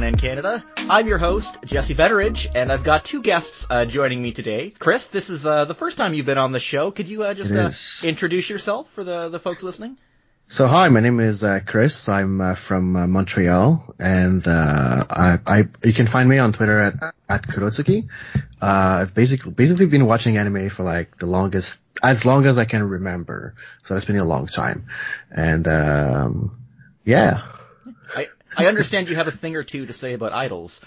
Hey everyone, welcome to Zon Canada. I'm your host, Jesse Betteridge, and I've got two guests uh, joining me today. Chris, this is uh, the first time you've been on the show. Could you uh, just uh, introduce yourself for the, the folks listening? So hi, my name is uh, Chris. I'm uh, from Montreal, and I, I, you can find me on Twitter at at Kurotsuki. I've basically basically been watching anime for like the longest, as long as I can remember. So it's been a long time, and um, yeah. I, understand you have a thing or two to say about idols.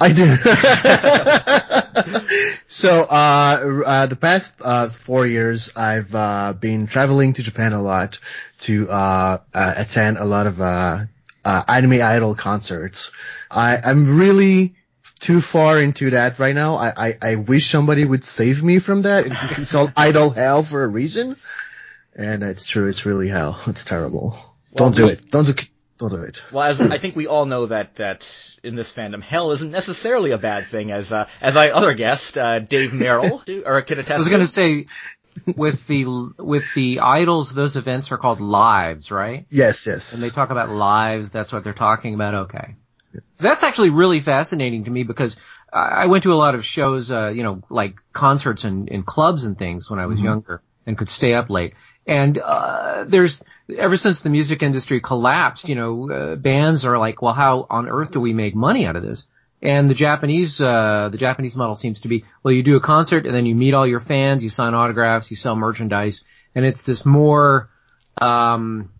I do. so, uh, uh, the past, uh, four years, I've, uh, been traveling to Japan a lot to, uh, uh, attend a lot of, anime idol concerts. I, I'm really too far into that right now. I, I, I wish somebody would save me from that. It's called idol hell for a reason. And it's true. It's really hell. It's terrible. Well, Don't do it. Don't do, don't do it. Well, as I think we all know that that in this fandom, hell isn't necessarily a bad thing. As uh, as I other guest uh, Dave Merrill or can attest. I was going to say. with the with the idols, those events are called lives, right? Yes, yes. And they talk about lives. That's what they're talking about. Okay, yeah. that's actually really fascinating to me because I went to a lot of shows, uh, you know, like concerts and in clubs and things when I was mm-hmm. younger and could stay up late. And uh, there's ever since the music industry collapsed, you know, uh, bands are like, well, how on earth do we make money out of this? And the Japanese, uh, the Japanese model seems to be, well, you do a concert and then you meet all your fans, you sign autographs, you sell merchandise, and it's this more, um,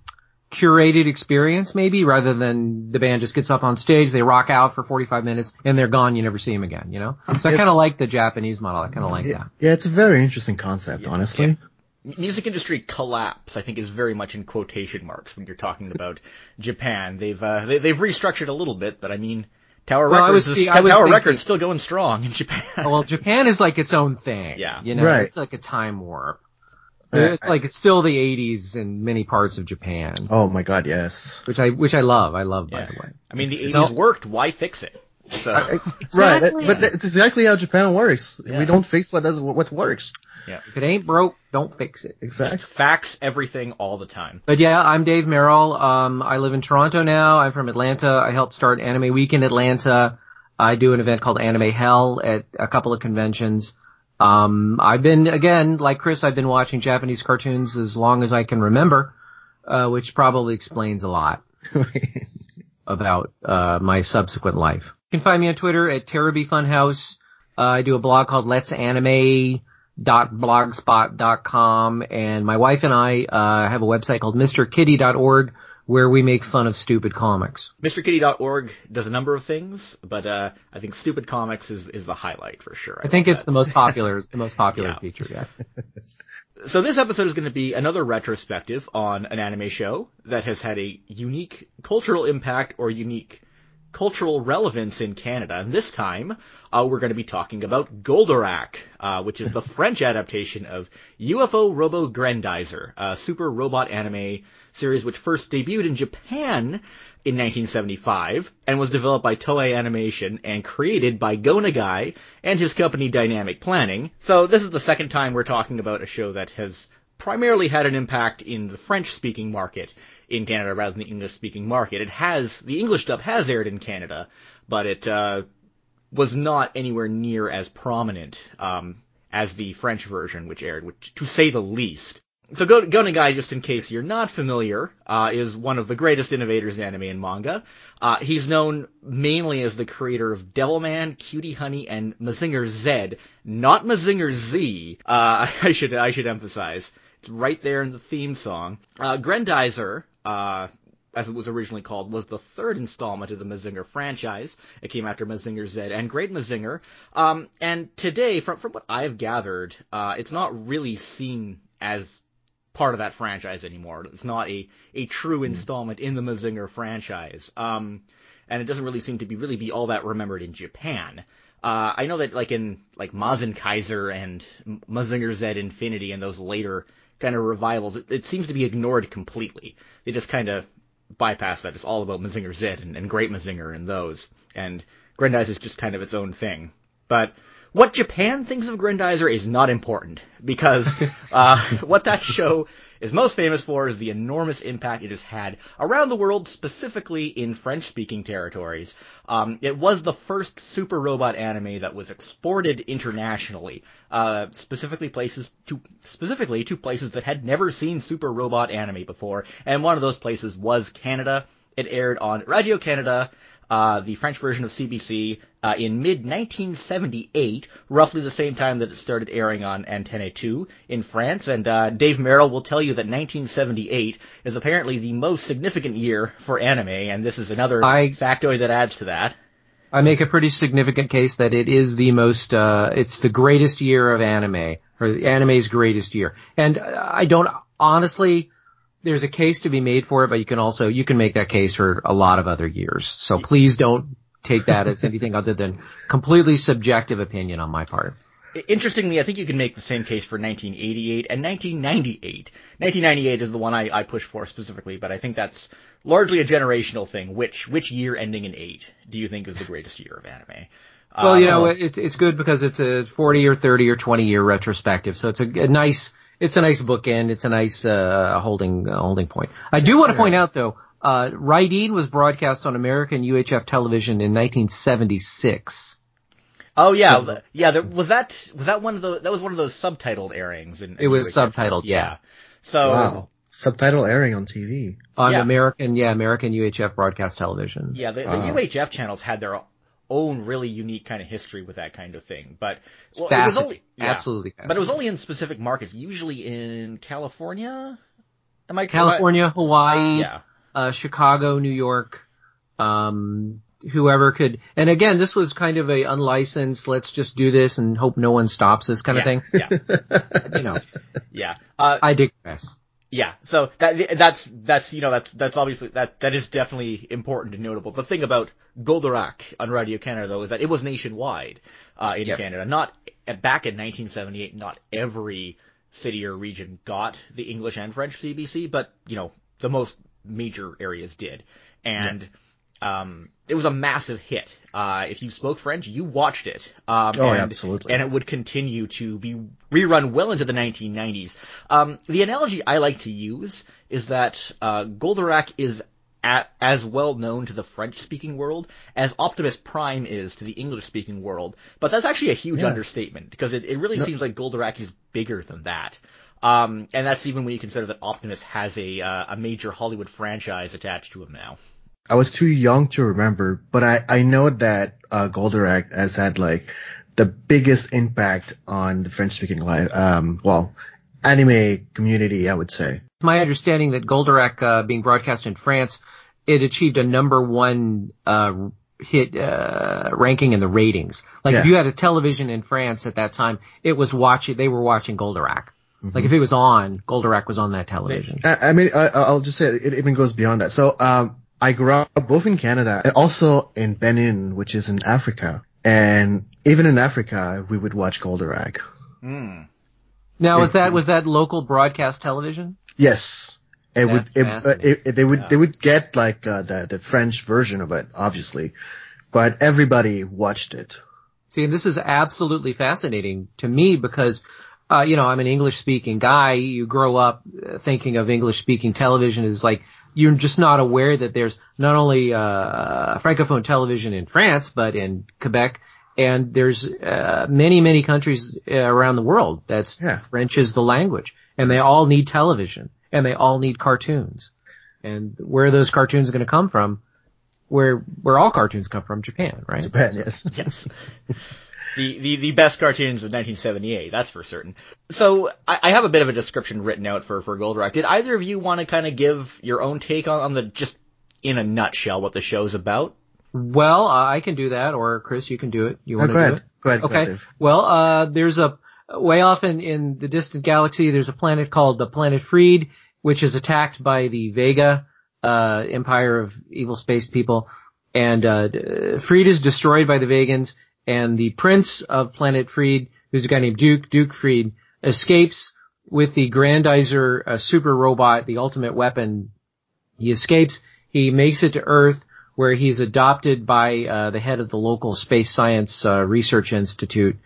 curated experience maybe rather than the band just gets up on stage, they rock out for 45 minutes and they're gone, you never see them again, you know? So I kind of like the Japanese model. I kind of like that. Yeah, it's a very interesting concept, yeah, honestly. Yeah music industry collapse, I think, is very much in quotation marks when you're talking about Japan. They've uh, they, have restructured a little bit, but I mean, Tower well, Records is, Tower thinking, Records still going strong in Japan. well, Japan is like its own thing. Yeah, you know, right. it's like a time warp. It's like it's still the 80s in many parts of Japan. Oh my god, yes. Which I which I love. I love yeah. by the way. I mean, the 80s worked. Why fix it? So. exactly. Right, but it's exactly how Japan works. Yeah. We don't fix what does what works. Yeah. If it ain't broke, don't fix it. Exactly. Just fax everything all the time. But yeah, I'm Dave Merrill. Um, I live in Toronto now. I'm from Atlanta. I helped start Anime Week in Atlanta. I do an event called Anime Hell at a couple of conventions. Um, I've been, again, like Chris, I've been watching Japanese cartoons as long as I can remember, uh, which probably explains a lot about, uh, my subsequent life. You can find me on Twitter at Terrorby Funhouse. Uh, I do a blog called Let's Anime blogspot.com and my wife and I uh, have a website called mrkitty.org where we make fun of stupid comics. mrkitty.org does a number of things, but uh, I think stupid comics is is the highlight for sure. I, I think it's that. the most popular the most popular yeah. feature, yeah. So this episode is going to be another retrospective on an anime show that has had a unique cultural impact or unique cultural relevance in Canada. And this time, uh, we're going to be talking about Goldorak, uh, which is the French adaptation of UFO Robo Grendizer, a super robot anime series which first debuted in Japan in 1975 and was developed by Toei Animation and created by Go Nagai and his company Dynamic Planning. So this is the second time we're talking about a show that has primarily had an impact in the French speaking market in Canada rather than the English speaking market. It has, the English dub has aired in Canada, but it, uh, was not anywhere near as prominent, um, as the French version, which aired, which, to say the least. So Go, Go Nagai, just in case you're not familiar, uh, is one of the greatest innovators in anime and manga. Uh, he's known mainly as the creator of Devilman, Cutie Honey, and Mazinger Z, not Mazinger Z. Uh, I should I should emphasize. It's right there in the theme song. Uh, Grendizer, uh, as it was originally called, was the third installment of the Mazinger franchise. It came after Mazinger Z and Great Mazinger. Um, and today, from, from what I've gathered, uh, it's not really seen as part of that franchise anymore. It's not a, a true hmm. installment in the Mazinger franchise. Um, and it doesn't really seem to be really be all that remembered in Japan. Uh, I know that like in like Mazinkaiser and Mazinger Z Infinity and those later kind of revivals, it, it seems to be ignored completely. They just kind of bypass that. It's all about Mazinger Z and, and Great Mazinger and those. And Grendize is just kind of its own thing. But what Japan thinks of Grendizer is not important because uh, what that show is most famous for is the enormous impact it has had around the world, specifically in French-speaking territories. Um, it was the first super robot anime that was exported internationally, uh, specifically places to specifically to places that had never seen super robot anime before, and one of those places was Canada. It aired on Radio Canada uh, the French version of CBC uh, in mid 1978, roughly the same time that it started airing on Antenne 2 in France. And uh, Dave Merrill will tell you that 1978 is apparently the most significant year for anime, and this is another I, factoid that adds to that. I make a pretty significant case that it is the most, uh, it's the greatest year of anime, or the anime's greatest year. And I don't honestly there's a case to be made for it, but you can also, you can make that case for a lot of other years. So please don't take that as anything other than completely subjective opinion on my part. Interestingly, I think you can make the same case for 1988 and 1998. 1998 is the one I, I push for specifically, but I think that's largely a generational thing. Which which year ending in eight do you think is the greatest year of anime? Well, you know, uh, it's it's good because it's a 40 or 30 or 20 year retrospective, so it's a, a nice it's a nice bookend. It's a nice uh, holding uh, holding point. I do want to point out though, uh, Raideen was broadcast on American UHF television in 1976. Oh yeah, so, yeah. There, was that was that one of the that was one of those subtitled airings? In, in it was UHF subtitled, yeah. yeah. So wow. subtitle airing on TV on yeah. American, yeah, American UHF broadcast television. Yeah, the, the UHF channels had their own really unique kind of history with that kind of thing. But well, it was only yeah, absolutely, but it was only in specific markets, usually in California. Am I California, Hawaii, yeah. uh, Chicago, New York, um, whoever could. And again, this was kind of a unlicensed. Let's just do this and hope no one stops this kind yeah, of thing. Yeah, you know. Yeah, uh, I digress. Yeah, so that that's that's you know that's that's obviously that that is definitely important and notable. The thing about Goldorak on Radio Canada though is that it was nationwide uh, in yes. Canada. Not back in 1978, not every city or region got the English and French CBC, but you know the most major areas did, and. Yeah um, it was a massive hit. Uh, if you spoke French, you watched it. Um, oh, and, absolutely. And it would continue to be rerun well into the 1990s. Um, the analogy I like to use is that uh, Goldorak is at, as well known to the French-speaking world as Optimus Prime is to the English-speaking world. But that's actually a huge yeah. understatement because it, it really no. seems like Goldorak is bigger than that. Um, and that's even when you consider that Optimus has a uh, a major Hollywood franchise attached to him now. I was too young to remember, but I, I know that uh, Goldorak has had like the biggest impact on the French speaking life, um, well, anime community, I would say. It's my understanding that Goldorak, uh, being broadcast in France, it achieved a number one, uh, hit, uh, ranking in the ratings. Like yeah. if you had a television in France at that time, it was watching, they were watching Goldorak. Mm-hmm. Like if it was on, Goldorak was on that television. I, I mean, I, will just say it, it even goes beyond that. So, um, I grew up both in Canada and also in Benin, which is in Africa. And even in Africa, we would watch Goldorak. Mm. Now, was that was that local broadcast television? Yes. It would. It, uh, it, they would. Yeah. They would get like uh, the the French version of it, obviously, but everybody watched it. See, and this is absolutely fascinating to me because, uh, you know, I'm an English speaking guy. You grow up thinking of English speaking television as like you're just not aware that there's not only uh, francophone television in France, but in Quebec, and there's uh, many many countries uh, around the world that's yeah. French is the language, and they all need television, and they all need cartoons, and where are those cartoons going to come from? Where where all cartoons come from? Japan, right? Japan, yes, yes the, the, the best cartoons of 1978, that's for certain. So I, I, have a bit of a description written out for, for Goldorak. Did either of you want to kind of give your own take on, on the, just in a nutshell, what the show's about? Well, uh, I can do that, or Chris, you can do it. You want to do it? Go ahead. Okay. Go ahead, well, uh, there's a, way off in, in the distant galaxy, there's a planet called the planet Freed, which is attacked by the Vega, uh, empire of evil space people. And, uh, Freed is destroyed by the Vegans and the prince of Planet Freed, who's a guy named Duke, Duke Freed, escapes with the Grandizer uh, super robot, the ultimate weapon. He escapes. He makes it to Earth, where he's adopted by uh, the head of the local space science uh, research institute.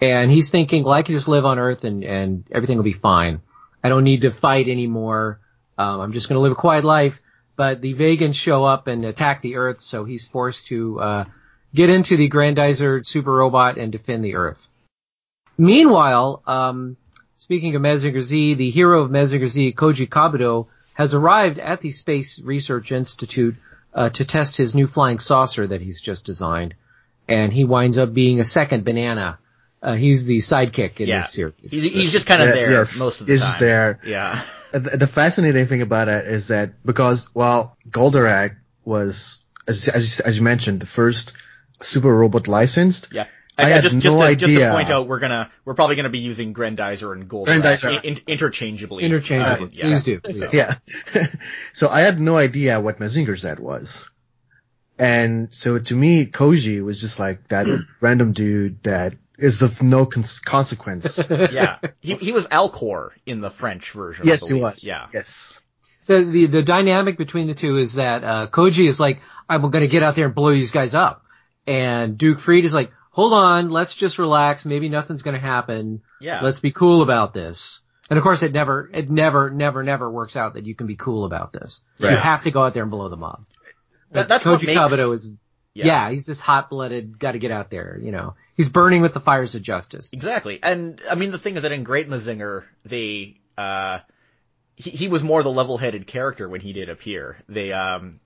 And he's thinking, well, I can just live on Earth and, and everything will be fine. I don't need to fight anymore. Um, I'm just going to live a quiet life. But the Vegans show up and attack the Earth, so he's forced to uh, get into the Grandizer super robot and defend the Earth. Meanwhile, um, speaking of Mazinger Z, the hero of Mazinger Z, Koji Kabuto, has arrived at the Space Research Institute uh, to test his new flying saucer that he's just designed, and he winds up being a second banana. Uh, he's the sidekick in Yeah. this series. He's, he's just kind of Yeah, there yes, most of the he's time. just there. Yeah. Uh, The, the fascinating thing about it is that because, well, Goldorak was, as, as, as you mentioned, the first super robot licensed. Yeah. I I, had just, no just, to, just to idea. point out, we're gonna, we're probably gonna be using Grandizer and Goldorak Grandizer. in, in, interchangeably. Interchangeable. Uh, yeah. Please do. Please do. Yeah. so I had no idea what Mazinger Z was. And so to me, Koji was just like that random dude that is of no cons- consequence. yeah. He, he was Alcor in the French version. Yes, he was. Yeah. Yes. the, the the dynamic between the two is that uh, Koji is like, I'm going to get out there and blow these guys up, and Duke Freed is like, hold on, let's just relax. Maybe nothing's going to happen. Yeah. Let's be cool about this. And of course, it never, it never, never, never works out that you can be cool about this. You have to go out there and blow the mob. That- that's what Koji makes- Kabuto is, Yeah. yeah. he's this hot-blooded, got to get out there. You know, he's burning with the fires of justice. Exactly. And I mean, the thing is that in Great Mazinger, they, uh, he, he was more the level-headed character when he did appear. They, um,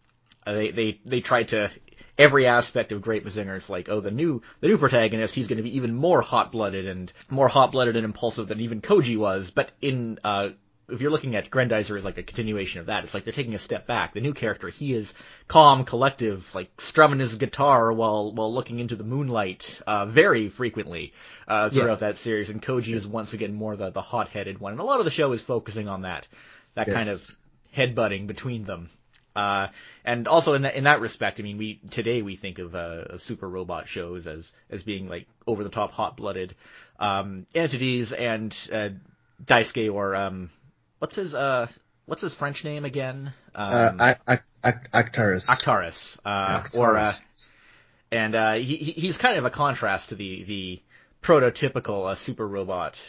they, they, they tried to, every aspect of Great Mazinger, it's like, oh, the new, the new protagonist, he's gonna be even more hot-blooded and more hot-blooded and impulsive than even Koji was. But in, uh, if you're looking at Grandizer as like a continuation of that, it's like they're taking a step back. The new character, he is calm, collective, like strumming his guitar while while looking into the moonlight uh, very frequently uh, throughout Yes. that series. And Koji is once again more the the hot-headed one, and a lot of the show is focusing on that that Yes. kind of headbutting between them. Uh, and also in that in that respect, I mean, we today we think of uh, super robot shows as as being like over the top, hot blooded um, entities, and uh, Daisuke or um, what's his uh what's his French name again? Um, Uh, I, I, I, Actaris. Actaris, uh, or uh, and uh, he he- he's kind of a contrast to the the prototypical uh, super robot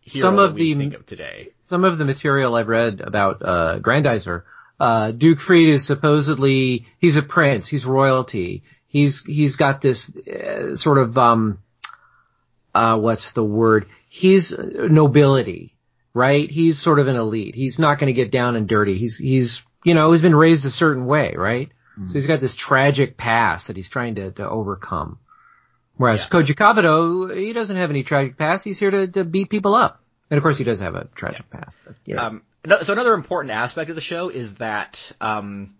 hero Some that of we the- think of today. some of the material I've read about uh, Grandizer, uh, Duke Freed is supposedly he's a prince, he's royalty. He's he's got this uh, sort of um, uh, what's the word? He's nobility, right? He's sort of an elite. He's not going to get down and dirty. He's he's you know he's been raised a certain way, right? So he's got this tragic past that he's trying to, to overcome. Whereas Yeah. Koji Kabuto, he doesn't have any tragic past. He's here to, to beat people up. And of course he does have a tragic past. But, yeah. Um, so another important aspect of the show is that um,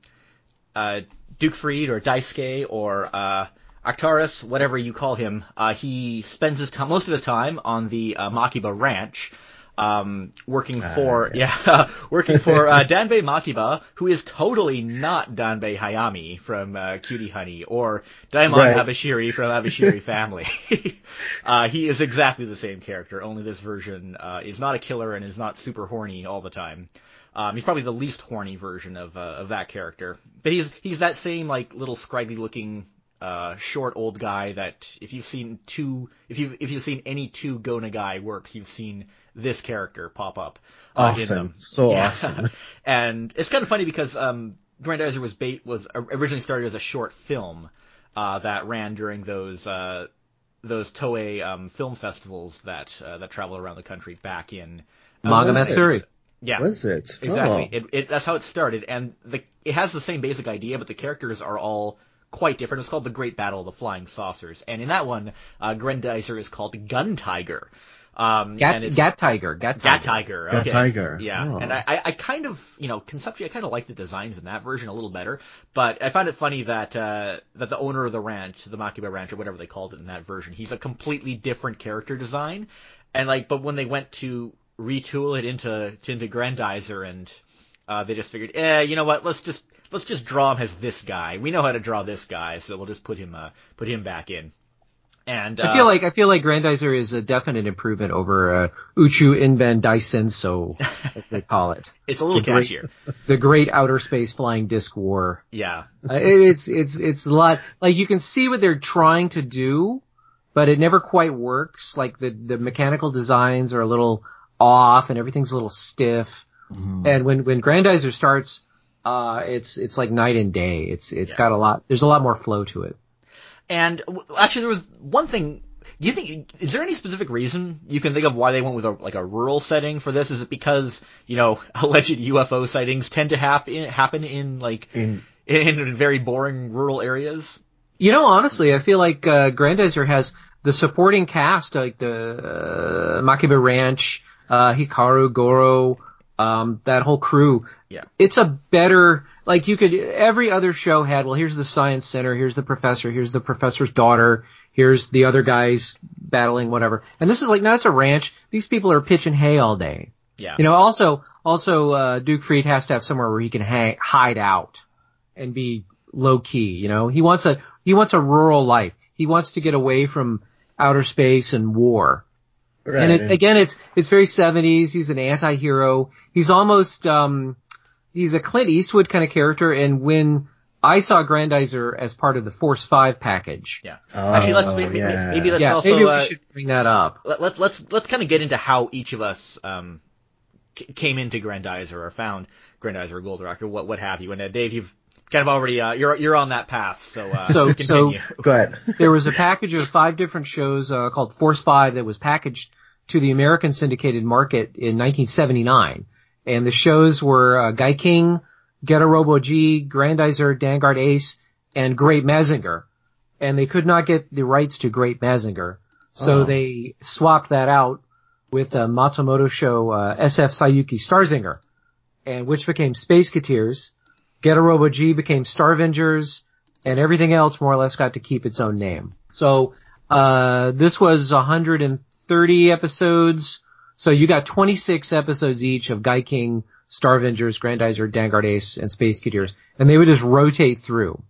uh, Duke Freed or Daisuke or uh, Actaris, whatever you call him, uh, he spends his time, most of his time on the uh, Makiba Ranch, um, working for yeah, working for uh, Danbei Makiba, who is totally not Danbei Hayami from uh, Cutie Honey or Daimon Right. Abashiri from Abashiri Family. uh, he is exactly the same character, only this version uh, is not a killer and is not super horny all the time. Um, he's probably the least horny version of uh, of that character, but he's he's that same like little scraggly looking uh, short old guy that if you've seen two if you if you've seen any two Go Nagai works, you've seen this character pop up uh, in them. So Yeah. often. and it's kind of funny because um, Grandizer was bait was originally started as a short film uh, that ran during those uh, those Toei um, film festivals that uh, that travel around the country back in uh, Manga? Matsuri. yeah Was it? exactly Oh. it, it that's how it started and the it has the same basic idea but the characters are all quite different it's called the Great Battle of the Flying Saucers and in that one uh, Grandizer is called Gun Tiger um, Gat, and it's Gat Tiger. Gat Tiger. Gat Tiger. Gat Tiger. Yeah, Oh. and I, I I kind of, you know, conceptually, I kind of like the designs in that version a little better. But I found it funny that uh, that the owner of the ranch, the Makiba Ranch or whatever they called it in that version, he's a completely different character design. And like, but when they went to retool it into to, into Grandizer, and uh, they just figured, eh, you know what? Let's just let's just draw him as this guy. We know how to draw this guy, so we'll just put him uh, put him back in. And uh, I feel like I feel like Grandizer is a definite improvement over uh, Uchu Enban Daisenso, as they call it, it's a little the great- catchier. the Great Outer Space Flying Disc War. Yeah. Uh, it's it's it's a lot like you can see what they're trying to do, but it never quite works. Like the the mechanical designs are a little off, and everything's a little stiff. Mhm. And when when Grandizer starts, uh, it's it's like night and day. It's it's got a lot. There's a lot more flow to it. And actually, there was one thing. Do you think is there any specific reason you can think of why they went with a like a rural setting for this? Is it because you know alleged UFO sightings tend to happen happen in like In in, very boring rural areas? You know, honestly, I feel like uh, Grandizer has the supporting cast, like the uh, Makiba Ranch, uh, Hikaru, Goro, um, that whole crew. Yeah. It's a better, like you could, every other show had, well, here's the science center, here's the professor, here's the professor's daughter, here's the other guys battling, whatever. And this is like, no, it's a ranch. These people are pitching hay all day. Yeah. You know, also, also, uh, Duke Freed has to have somewhere where he can hang, hide out and be low key, you know? He wants a, he wants a rural life. He wants to get away from outer space and war. right. And it, again, it's, it's very 70s. He's an anti-hero. He's almost, um, he's a Clint Eastwood kind of character. And when I saw Grandizer as part of the Force 5 package. Yeah. Oh, Actually, let's maybe, yeah. maybe let's yeah, also maybe we uh, should bring that up. let- let's let's let's kind of get into how each of us um c- came into Grandizer or found Grandizer or Goldorak or what what have you. And uh, Dave, you've kind of already uh, you're you're on that path, so uh, So- continue. Go ahead. there was a package of five different shows uh, called Force Five that was packaged to the American syndicated market in 1979, and the shows were uh, Gaiking, Get a Robo G, Grandizer, Dangard Ace, and Great Mazinger, and they could not get the rights to Great Mazinger, so Oh. they swapped that out with a Matsumoto show uh, SF Saiyuki Starzinger, and which became Space Cateers. Getter Robo G became Starvengers, and everything else more or less got to keep its own name. So, uh, this was 130 episodes. So you got 26 episodes each of Gaiking, Star Starvengers, Grandizer, Vanguard Ace, and Spaceketeers. And they would just rotate through.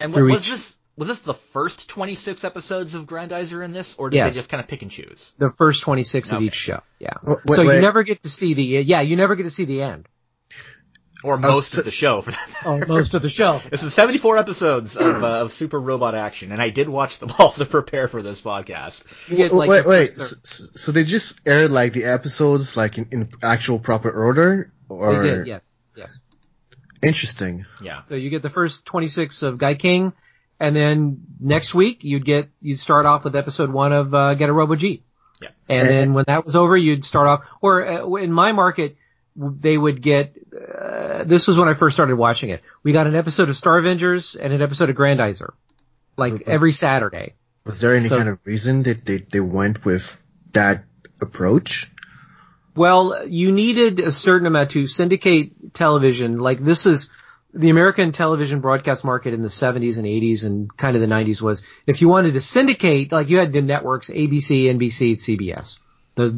And what, through was each- this was this the first 26 episodes of Grandizer in this, or did Yes. they just kind of pick and choose? The first 26 of each show. Yeah. Wait, wait, so you never get to see the, yeah, you never get to see the end. Or most so- of the show for that. Oh, most of the show. This is 74 episodes of, uh, of Super Robot Action, and I did watch them all to prepare for this podcast. You get, wait, like, wait, wait. first So, so they just aired like the episodes like in, in actual proper order, or They did, yes. Yes. interesting? Yeah. So you get the first 26 of Gaiking, and then next week you'd get, you'd start off with episode one of, uh, Getter Robo G. Yeah. And then when that was over, you'd start off, or uh, in my market, w- they would get, uh, this was when I first started watching it. We got an episode of Star Avengers and an episode of Grandizer. Like every Saturday. Was there any So- kind of reason that they they went with that approach? Well, you needed a certain amount to syndicate television. Like this is the American television broadcast market in the 70s and 80s and kind of the 90s was if you wanted to syndicate, like you had the networks ABC, NBC, CBS, the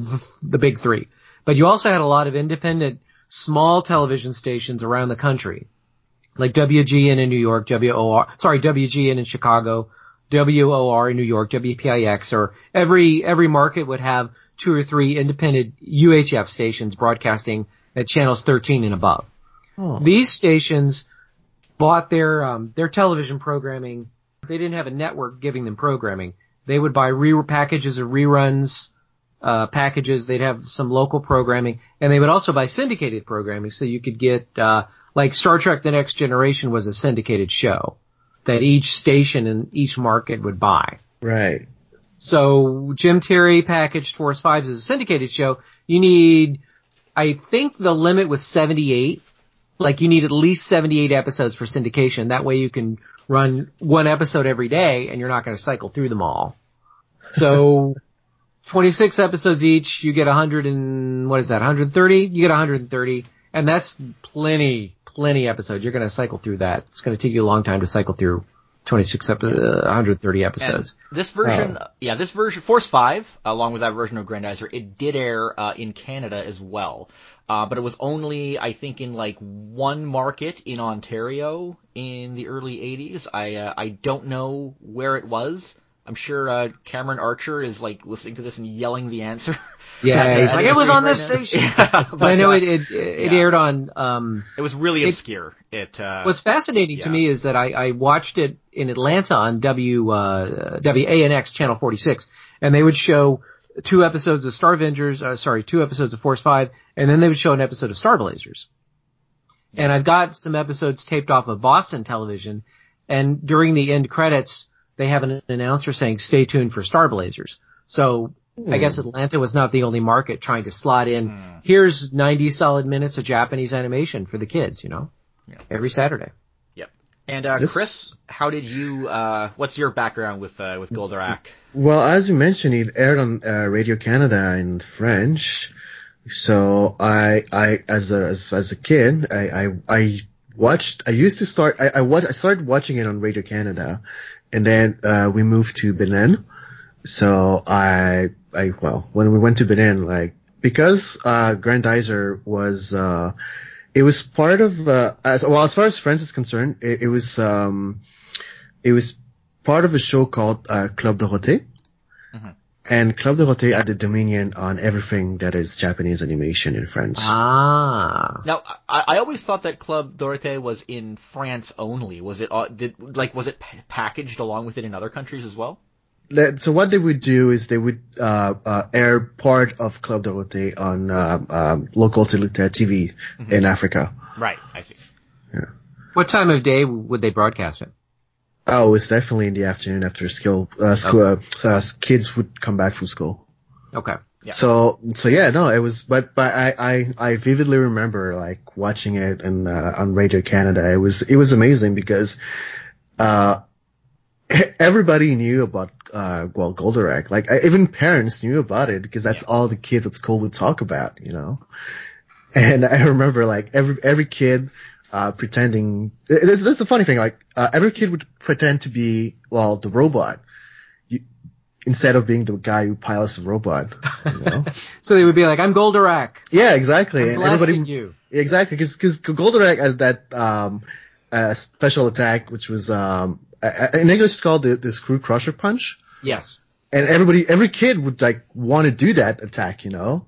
the big three. But you also had a lot of independent small television stations around the country. Like WGN in New York, WOR, sorry, WGN in Chicago, WOR in New York, WPIX, or every, every market would have two or three independent UHF stations broadcasting at channels 13 and above. Oh. These stations bought their, um, their television programming. They didn't have a network giving them programming. They would buy re- packages of reruns, uh, packages. They'd have some local programming and they would also buy syndicated programming so you could get, uh, like Star Trek The Next Generation was a syndicated show that each station in each market would buy. Right. So Jim Terry packaged Force Fives as a syndicated show. You need, I think the limit was 78. Like you need at least 78 episodes for syndication. That way you can run one episode every day and you're not going to cycle through them all. So 26 episodes each, you get 100 and, what is that, 130? You get 130. And that's plenty, plenty episodes. You're going to cycle through that. It's going to take you a long time to cycle through 26 epi- uh, 130 And episodes. this version, Oh. yeah, this version, Force 5, along with that version of Grandizer, it did air uh, in Canada as well. Uh, but it was only, I think, in like one market in Ontario in the early 80s. I uh, I don't know where it was I'm sure uh, Cameron Archer is like listening to this and yelling the answer. Yeah, he's like, it was on this right now." station. Yeah, But I know uh, it it, it yeah. aired on. Um, It was really It- obscure. It uh, what's fascinating to me is that I, I watched it in Atlanta on W uh, WANX channel 46, and they would show two episodes of Star Avengers. Uh, sorry, two episodes of Force Five, and then they would show an episode of Star Blazers. And I've got some episodes taped off of Boston television, and during the end credits, they have an announcer saying, "Stay tuned for Star Blazers." So I guess Atlanta was not the only market trying to slot in. Here's 90 solid minutes of Japanese animation for the kids, you know, Yeah. every Saturday. Yep. And uh, This- Chris, how did you? Uh, what's your background with uh, with Goldorak? Well, as you mentioned, it aired on uh, Radio Canada in French. So I, I, as a, as, as a kid, I, I, I watched, I used to start, I, I, wa- I started watching it on Radio Canada and then, uh, we moved to Benin. So I, I, well, when we went to Benin, like, because, uh, Grandizer was, uh, it was part of, uh, as, well, as far as France is concerned, it, it was, um, it was part of a show called, uh, Club Dorothée. And Club Dorothée had the dominion on everything that is Japanese animation in France. Ah. Now, I, I always thought that Club Dorothée was in France only. Was it uh, did like was it pa- packaged along with it in other countries as well? So what they would do is they would uh, uh, air part of Club Dorothée on um, um, local tele- TV in Africa. Right. I see. Yeah. What time of day would they broadcast it? Oh, it's definitely in the afternoon after school. Uh, school uh, uh, kids would come back from school. Okay. Yeah. So, so yeah, no, it was, but, but I, I, I vividly remember like watching it and, uh, on Radio Canada. It was, it was amazing because, uh, everybody knew about, uh, well, Goldorak. Like, I, even parents knew about it because that's Yeah. all the kids at school would talk about, you know? And I remember like every, every kid, uh, pretending, it, it's, it's a funny thing, like, uh, every kid would pretend to be, well, the robot. You, instead of being the guy who pilots the robot, you know? So they would be like, I'm Goldorak. Yeah, exactly. I'm and everybody, you. exactly, because because Goldorak had that um uh, special attack, which was um uh, in English it's called the, the Screw Crusher Punch, Yes. and everybody, every kid would like want to do that attack, you know.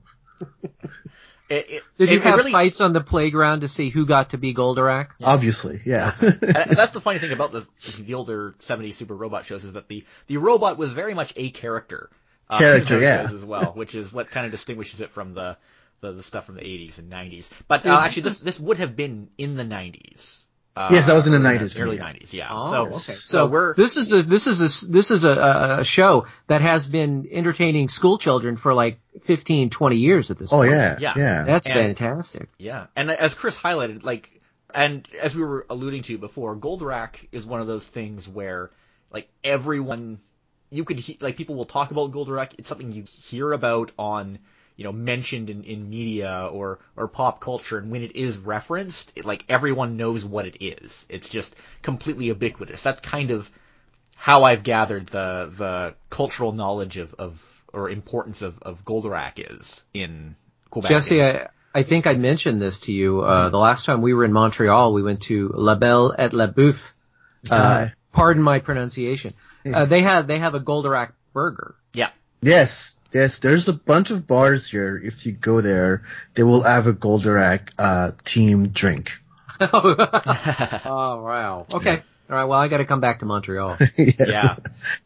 It, it, Did you it- it have really, fights on the playground to see who got to be Goldorak? Obviously, yeah. and and that's the funny thing about the the older 70s Super Robot shows is that the the robot was very much a character. Uh, Character, yeah. as well, which is what kind of distinguishes it from the the, the stuff from the 80s and 90s. But uh, actually, this this would have been in the 90s. Uh, Yes, that was in the 90s, early 90s. Yeah. Oh, so, okay. So, So we're this is a this is a this is a, a, a show that has been entertaining school children for like 15, 20 years at this oh point. yeah, Yeah. yeah, That's And- fantastic. Yeah, and as Chris highlighted, like, and as we were alluding to before, Goldorak is one of those things where, like, everyone, you could, he- like, people will talk about Goldorak. It's something you hear about on, you know, mentioned in, in media or, or pop culture, and when it is referenced, it, like, everyone knows what it is. It's just completely ubiquitous. That's kind of how I've gathered the, the cultural knowledge of, of, or importance of, of Goldorak is in Quebec. Jesse, I, I think I mentioned this to you uh, the last time we were in Montreal. We went to La Belle et la Boeuf. Uh, Aye. pardon my pronunciation. Uh, they have they have a Goldorak burger. yeah. Yes, yes. There's a bunch of bars here. If you go there, they will have a Goldorak uh themed drink. oh wow. Okay. All right. Well, I got to come back to Montreal. Yes. yeah,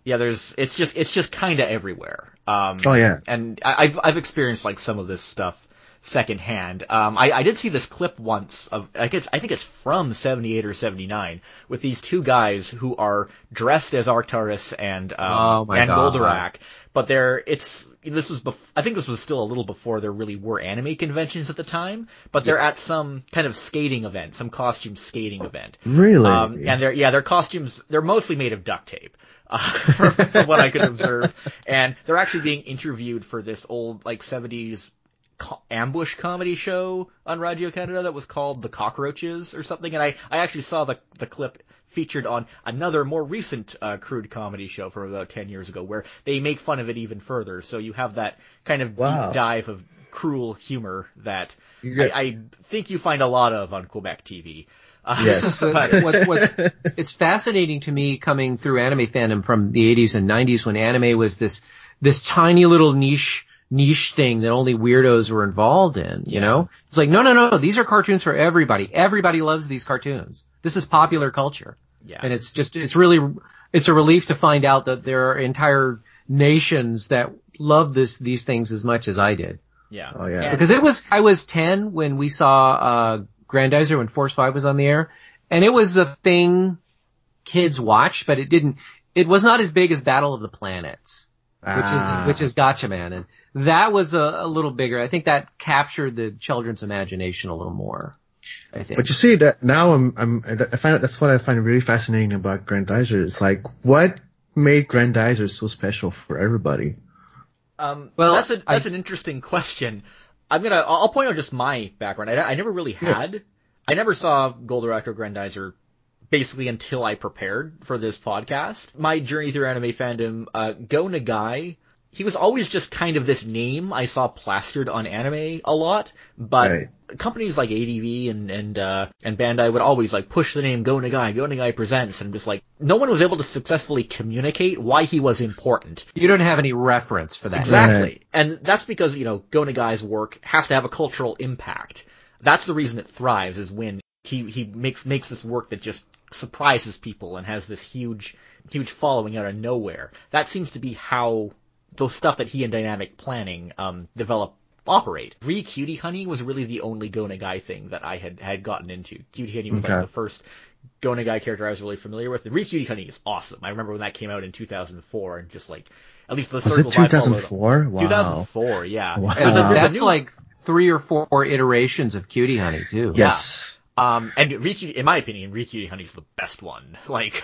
yeah. There's it's just it's just kind of everywhere. Um, Oh yeah. and I, I've I've experienced like some of this stuff secondhand. Um, I, I did see this clip once of I think it's I think it's from '78 or '79 with these two guys who are dressed as Actaris and um, Oh, and God. Goldorak, but they're it's this was bef- I think this was still a little before there really were anime conventions at the time, but they're at some kind of skating event, some costume skating event. Really? Um, and they're yeah, their costumes they're mostly made of duct tape, uh, from, from what I could observe. And they're actually being interviewed for this old like '70s co- ambush comedy show on Radio Canada that was called The Cockroaches or something. And I I actually saw the the clip featured on another more recent uh, crude comedy show from about 10 years ago where they make fun of it even further. So you have that kind of Wow. deep dive of cruel humor that You get- I, I think you find a lot of on Quebec TV. Uh, Yes. This is the, what's, what's, it's fascinating to me coming through anime fandom from the 80s and 90s when anime was this, this tiny little niche, niche thing that only weirdos were involved in, you know? It's like, no, no, no, these are cartoons for everybody. Everybody loves these cartoons. This is popular culture. Yeah. And it's just, it's really, it's a relief to find out that there are entire nations that love this, these things as much as I did. yeah. Oh, yeah. And- Because it was, I was 10 when we saw, uh, Grandizer when Force 5 was on the air. And it was a thing kids watched, but it didn't, it was not as big as Battle of the Planets, which Ah. is, which is Gatchaman. And that was a, a little bigger. I think that captured the children's imagination a little more. I think. But you see that now I'm, I'm, I find that's what I find really fascinating about Grandizer. It's like, what made Grandizer so special for everybody? Um, Well, that's a I- that's an interesting question. I'm gonna I'll I'll point out just my background. I, I never really had. I never saw Goldorak or Grandizer basically until I prepared for this podcast. My journey through anime fandom, uh, Go Nagai. He was always just kind of this name I saw plastered on anime a lot, but Right. companies like ADV and and uh, and Bandai would always like push the name Go Nagai, Go Nagai presents, and just like no one was able to successfully communicate why he was important. you don't have any reference for that. Exactly. Right. And that's because, you know, Go Nagai's work has to have a cultural impact. That's the reason it thrives is when he, he makes, makes this work that just surprises people and has this huge, huge following out of nowhere. That seems to be how the stuff that he and Dynamic Planning, um, develop operate. Re Cutie Honey was really the only Go Nagai thing that I had, had gotten into. Cutie Honey was like the first Go Nagai character I was really familiar with. The Re Cutie Honey is awesome. I remember when that came out in 2004 and just like, at least the Was it circles I 2004? Wow. 2004, yeah. Wow. There's a, That's new- like three or four iterations of Cutie Honey too. Yes. Um, and in my opinion, Riki Honey's the best one. Like,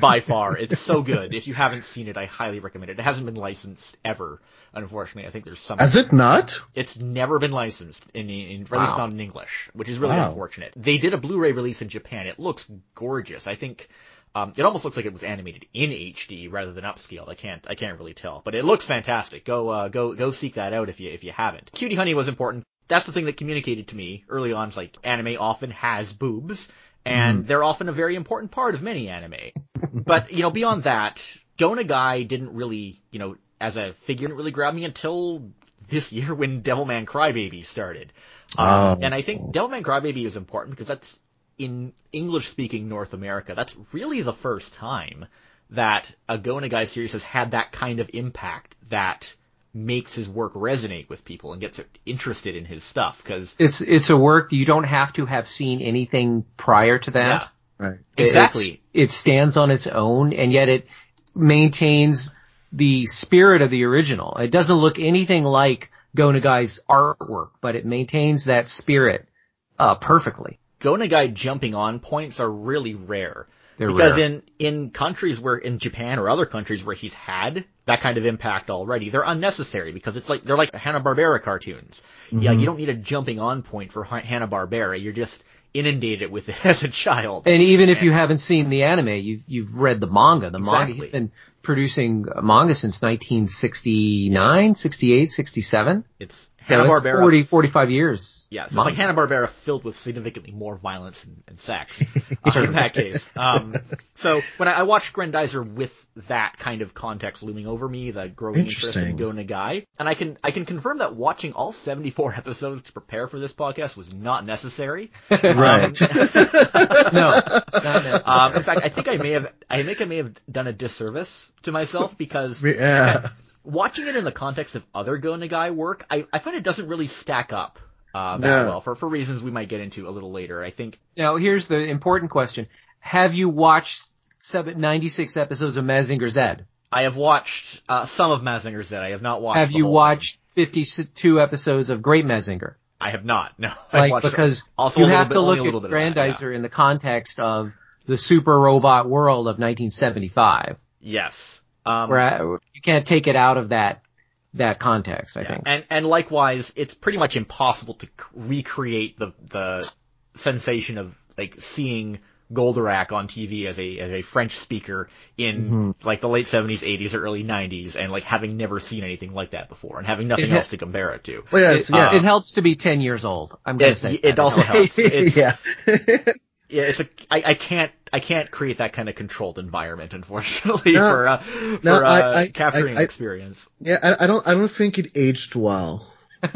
by far. It's so good. If you haven't seen it, I highly recommend it. It hasn't been licensed ever, unfortunately. I think there's some. Has it not? It's never been licensed in, in at least not in English, which is really Wow. unfortunate. They did a Blu-ray release in Japan. It looks gorgeous. I think um, it almost looks like it was animated in HD rather than upscaled. I can't I can't really tell, but it looks fantastic. Go uh, go go seek that out if you if you haven't. Cutie Honey was important. That's the thing that communicated to me early on. It's like anime often has boobs, and they're often a very important part of many anime. but you know, beyond that, Go Nagai didn't really, you know, as a figure, didn't really grab me until this year when Devilman Crybaby started. Um, Oh. and I think Devilman Crybaby is important because that's in English speaking North America. That's really the first time that a Go Nagai series has had that kind of impact that makes his work resonate with people and gets interested in his stuff because It's it's a work you don't have to have seen anything prior to that. yeah, Right. exactly. It's- it stands on its own and yet it maintains the spirit of the original. It doesn't look anything like Go Nagai's artwork, but it maintains that spirit uh perfectly. Go Nagai jumping on points are really rare. They're because rare. in in countries where in Japan or other countries where he's had that kind of impact already, they're unnecessary because it's like they're like Hanna Barbera cartoons. Yeah, mm-hmm. you don't need a jumping on point for Hanna Barbera. You're just inundated with it as a child. And even if you haven't seen the anime, you've you've read the manga. The manga Exactly. he's been producing manga since 1969, 68, 67. It's Hanna it's Barbera. 40, 45 years. Yeah, so it's like Hanna Barbera filled with significantly more violence and, and sex. uh, in that case, um, so when I, I watched Grandizer with that kind of context looming over me, the growing interest in Interesting. Go Nagai, and I can I can confirm that watching all 74 episodes to prepare for this podcast was not necessary. Right. No, not necessary. Um, in fact, I think I may have I think I may have done a disservice to myself because yeah. watching it in the context of other Go Nagai work, I, I find it doesn't really stack up uh, that No. well for for reasons we might get into a little later. I think Now, here's the important question. Have you watched seven, 96 episodes of Mazinger Z? I have watched uh, some of Mazinger Z. I have not watched. Have the you whole watched 52 episodes of Great Mazinger? I have not. No, I've Like, watched because also you have bit- to look at bit of that, Grandizer in the context of the super robot world of 1975. Yeah. Yes. Um, Where I- you can't take it out of that, that context, I yeah. think. And and likewise, it's pretty much impossible to recreate the the sensation of like seeing Goldorak on TV as a as a French speaker in Mm-hmm. like the late seventies, eighties, or early nineties, and like having never seen anything like that before, and having nothing It else to compare it to. Well, yeah, It, it's- yeah. it helps to be 10 years old. I'm going to It, say it that. also helps. It's, yeah. yeah, it's a I, I can't I can't create that kind of controlled environment, unfortunately, No, for uh, for no, uh, I- I- capturing I- I- experience. Yeah, I, I don't, I don't think it aged well.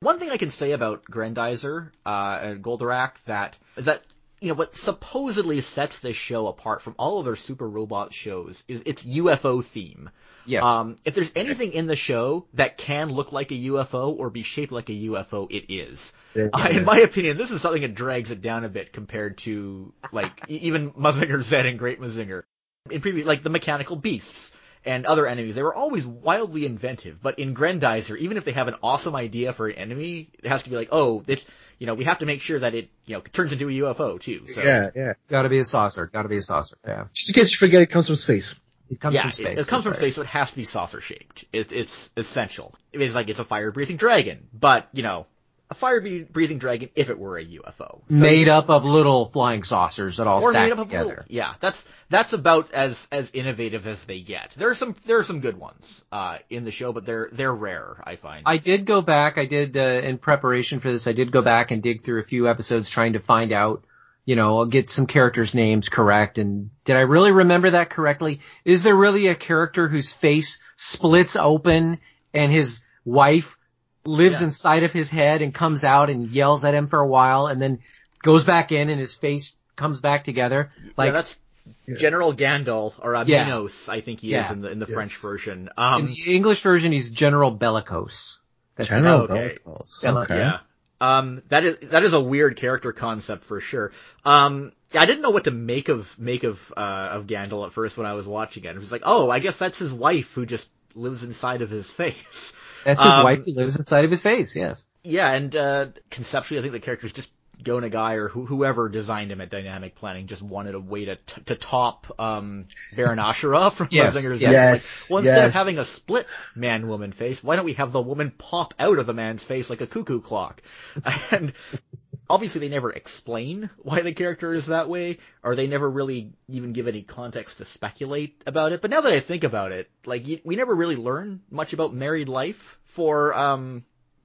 One thing I can say about Grandizer uh, and Goldorak that that you know what supposedly sets this show apart from all other super robot shows is its UFO theme. Yes. Um, if there's anything in the show that can look like a UFO or be shaped like a UFO, it is. Yeah. Uh, in my opinion, this is something that drags it down a bit compared to like even Mazinger Z and Great Mazinger. In previous, like the mechanical beasts and other enemies, they were always wildly inventive. But in Grandizer, even if they have an awesome idea for an enemy, it has to be like, oh, this, you know, we have to make sure that it, you know, turns into a UFO too. So Yeah, yeah. gotta be a saucer. Gotta be a saucer. Yeah. Just in case you forget, it comes from space. It comes yeah, from it- space. It, comes from space, so it has to be saucer shaped. It, it's essential. It's like it's a fire breathing dragon, but you know, a fire breathing dragon if it were a UFO. So Made up of little flying saucers that all stack made up of together. little- yeah, that's that's about as as innovative as they get. There are some there are some good ones uh, in the show, but they're they're rare. I find. I did go back. I did uh, in preparation for this. I did go back and dig through a few episodes trying to find out. You know, I'll get some characters' names correct. And did I really remember that correctly? Is there really a character whose face splits open and his wife lives Yeah. inside of his head and comes out and yells at him for a while and then goes back in and his face comes back together? Like yeah, that's General Gandal or uh, Yeah. Minos, I think he Yeah. is in the in the Yes. French version. Um, in the English version, he's General Bellicose. That's his General okay. Bellicose. Yeah, Okay. Um, that is that is a weird character concept for sure. Um, I didn't know what to make of make of uh, of Gandal at first when I was watching it. It was like, oh, I guess that's his wife who just lives inside of his face. That's his Um, wife who lives inside of his face. Yes. Yeah, and uh, conceptually, I think the character's just Go Nagai or who, whoever designed him at Dynamic Planning just wanted a way to t- to top um, Baron Ashura from Yes, Mazinger's yes. Like, well, instead of having a split man woman face, why don't we have the woman pop out of the man's face like a cuckoo clock? And obviously, they never explain why the character is that way, or they never really even give any context to speculate about it. But now that I think about it, like we never really learn much about married life for um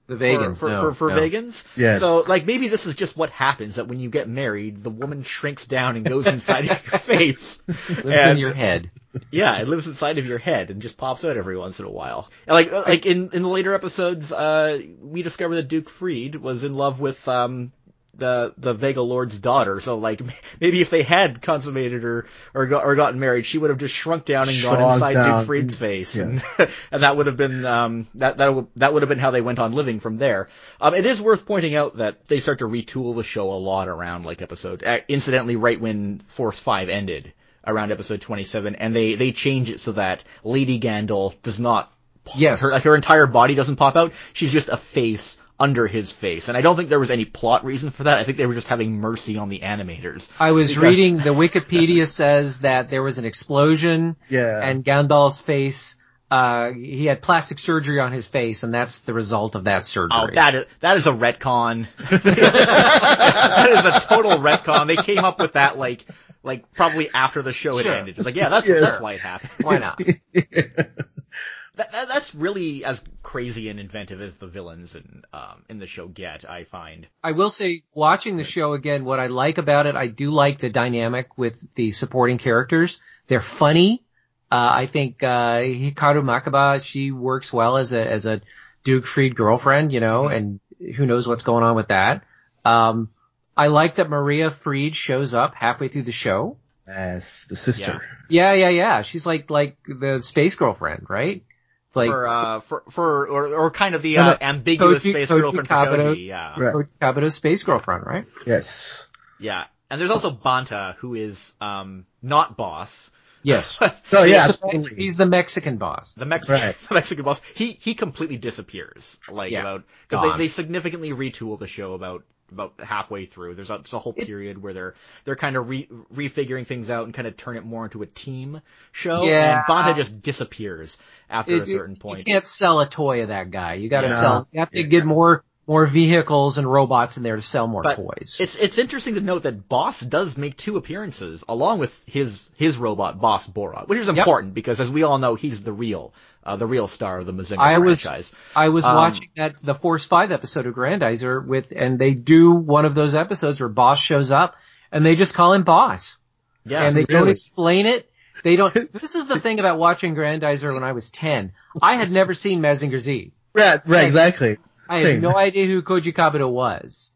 The for, vegans. for, no, for, for no. vegans. Yes. So, like, maybe this is just what happens that when you get married, the woman shrinks down and goes inside of your face. Lives And- in your head. Yeah, it lives inside of your head and just pops out every once in a while. And like, uh, like in, in the later episodes, uh, we discover that Duke Freed was in love with, um, the, the Vega Lord's daughter. So like, maybe if they had consummated or, or, got, or gotten married, she would have just shrunk down and gone inside down. Duke Freed's face. Yeah. And, and that would have been, um, that, that, would- that would have been how they went on living from there. Um, it is worth pointing out that they start to retool the show a lot around like episode, uh, incidentally right when Force 5 ended around episode 27 and they, they change it so that Lady Gandal does not Yes. her, like her entire body doesn't pop out. She's just a face under his face. And I don't think there was any plot reason for that. I think they were just having mercy on the animators. I was Because- reading the Wikipedia says that there was an explosion Yeah. and Gandal's face, uh, he had plastic surgery on his face and that's the result of that surgery. Oh, that is that is a retcon. that is a total retcon. They came up with that like like probably after the show had Sure. ended. It's like, yeah, that's Yeah. that's why it happened. Why not? That, that, that's really as crazy and inventive as the villains in um, in the show get. I find. I will say, watching the show again, what I like about it, I do like the dynamic with the supporting characters. They're funny. Uh, I think, uh, Hikaru Makiba, she works well as a, as a Duke Freed girlfriend, you know, and who knows what's going on with that. Um, I like that Maria Freed shows up halfway through the show. As the sister. Yeah, yeah, yeah. She's like, like the space girlfriend, right? It's like, for uh for for or, or kind of the No, no, uh, ambiguous Koji- space Koji girlfriend for Kabuto. Koji, yeah. Right. Koji Kabuto's space girlfriend, right? Yes. Yeah. And there's also Banta who is um not boss. Yes. Oh yeah, He's- absolutely. He's the Mexican boss. The Mexican, Right. the Mexican boss, he he completely disappears. Like Yeah. about because they, they significantly retool the show about about halfway through. There's a, there's a whole period where they're they're kind of re, refiguring things out and kind of turn it more into a team show. Yeah. And Banta just disappears after It- a certain point. You can't sell a toy of that guy. You got to No. sell. You have to Yeah. get more more vehicles and robots in there to sell more But toys. It's it's interesting to note that Boss does make two appearances along with his his robot Boss Borot, which is important because as we all know, he's the real uh, the real star of the Mazinger I was- I was Um, watching that the Force Five episode of Grandizer with, and they do one of those episodes where Boss shows up, and they just call him Boss, Yeah, and they don't explain it. They don't. this is the thing about watching Grandizer when I was ten. I had never seen Mazinger Z. Right, right, exactly. I had Same. no idea who Koji Kabuto was.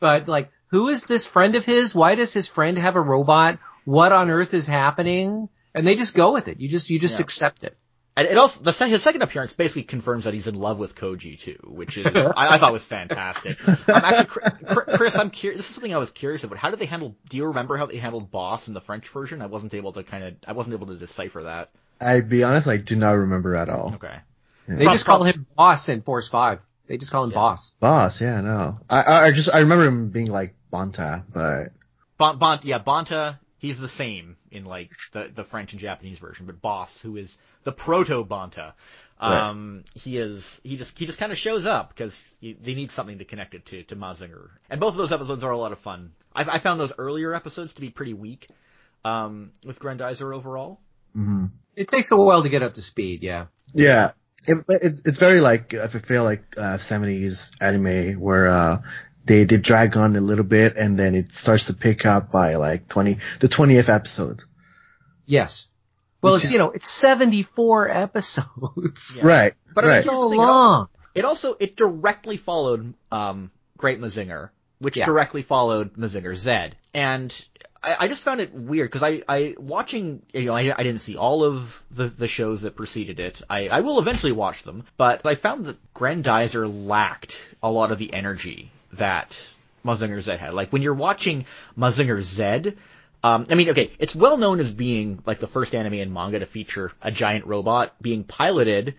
But like, who is this friend of his? Why does his friend have a robot? What on earth is happening? And they just go with it. You just you just Yeah. accept it. And it also the his second appearance basically confirms that he's in love with Koji too, which is I, I thought was fantastic. Um, actually, Chri- Chri- Chris, I'm curious. This is something I was curious about. How did they handle? Do you remember how they handled Boss in the French version? I wasn't able to kind of I wasn't able to decipher that. I'd be honest, I do not remember at all. Okay. They just call him Boss in Force Five. They just call him Yeah. Boss. Boss, yeah, no. I, I, I just, I remember him being like Bonta, but Bon, bon, yeah, Bonta, he's the same in like the, the French and Japanese version, but Boss, who is the proto Bonta, um, he is, he just, he just kind of shows up because they need something to connect it to, to Mazinger. And both of those episodes are a lot of fun. I, I found those earlier episodes to be pretty weak, um, with Grandizer overall. mhm. It takes a while to get up to speed. Yeah. yeah. It, it, it's very like, if I feel like, uh, 70s anime where, uh, they, they drag on a little bit and then it starts to pick up by like 20, the 20th episode. Yes. Well, it's you know it's seventy four episodes. Right. But right. it's So Here's it also- long. It also, it directly followed, um, Great Mazinger, which Yeah. directly followed Mazinger Z. And I, I just found it weird because I, I, watching, you know, I, I didn't see all of the, the shows that preceded it. I, I will eventually watch them, but I found that Grandizer lacked a lot of the energy that Mazinger Z had. Like when you're watching Mazinger Z, um, I mean, okay, it's well known as being like the first anime and manga to feature a giant robot being piloted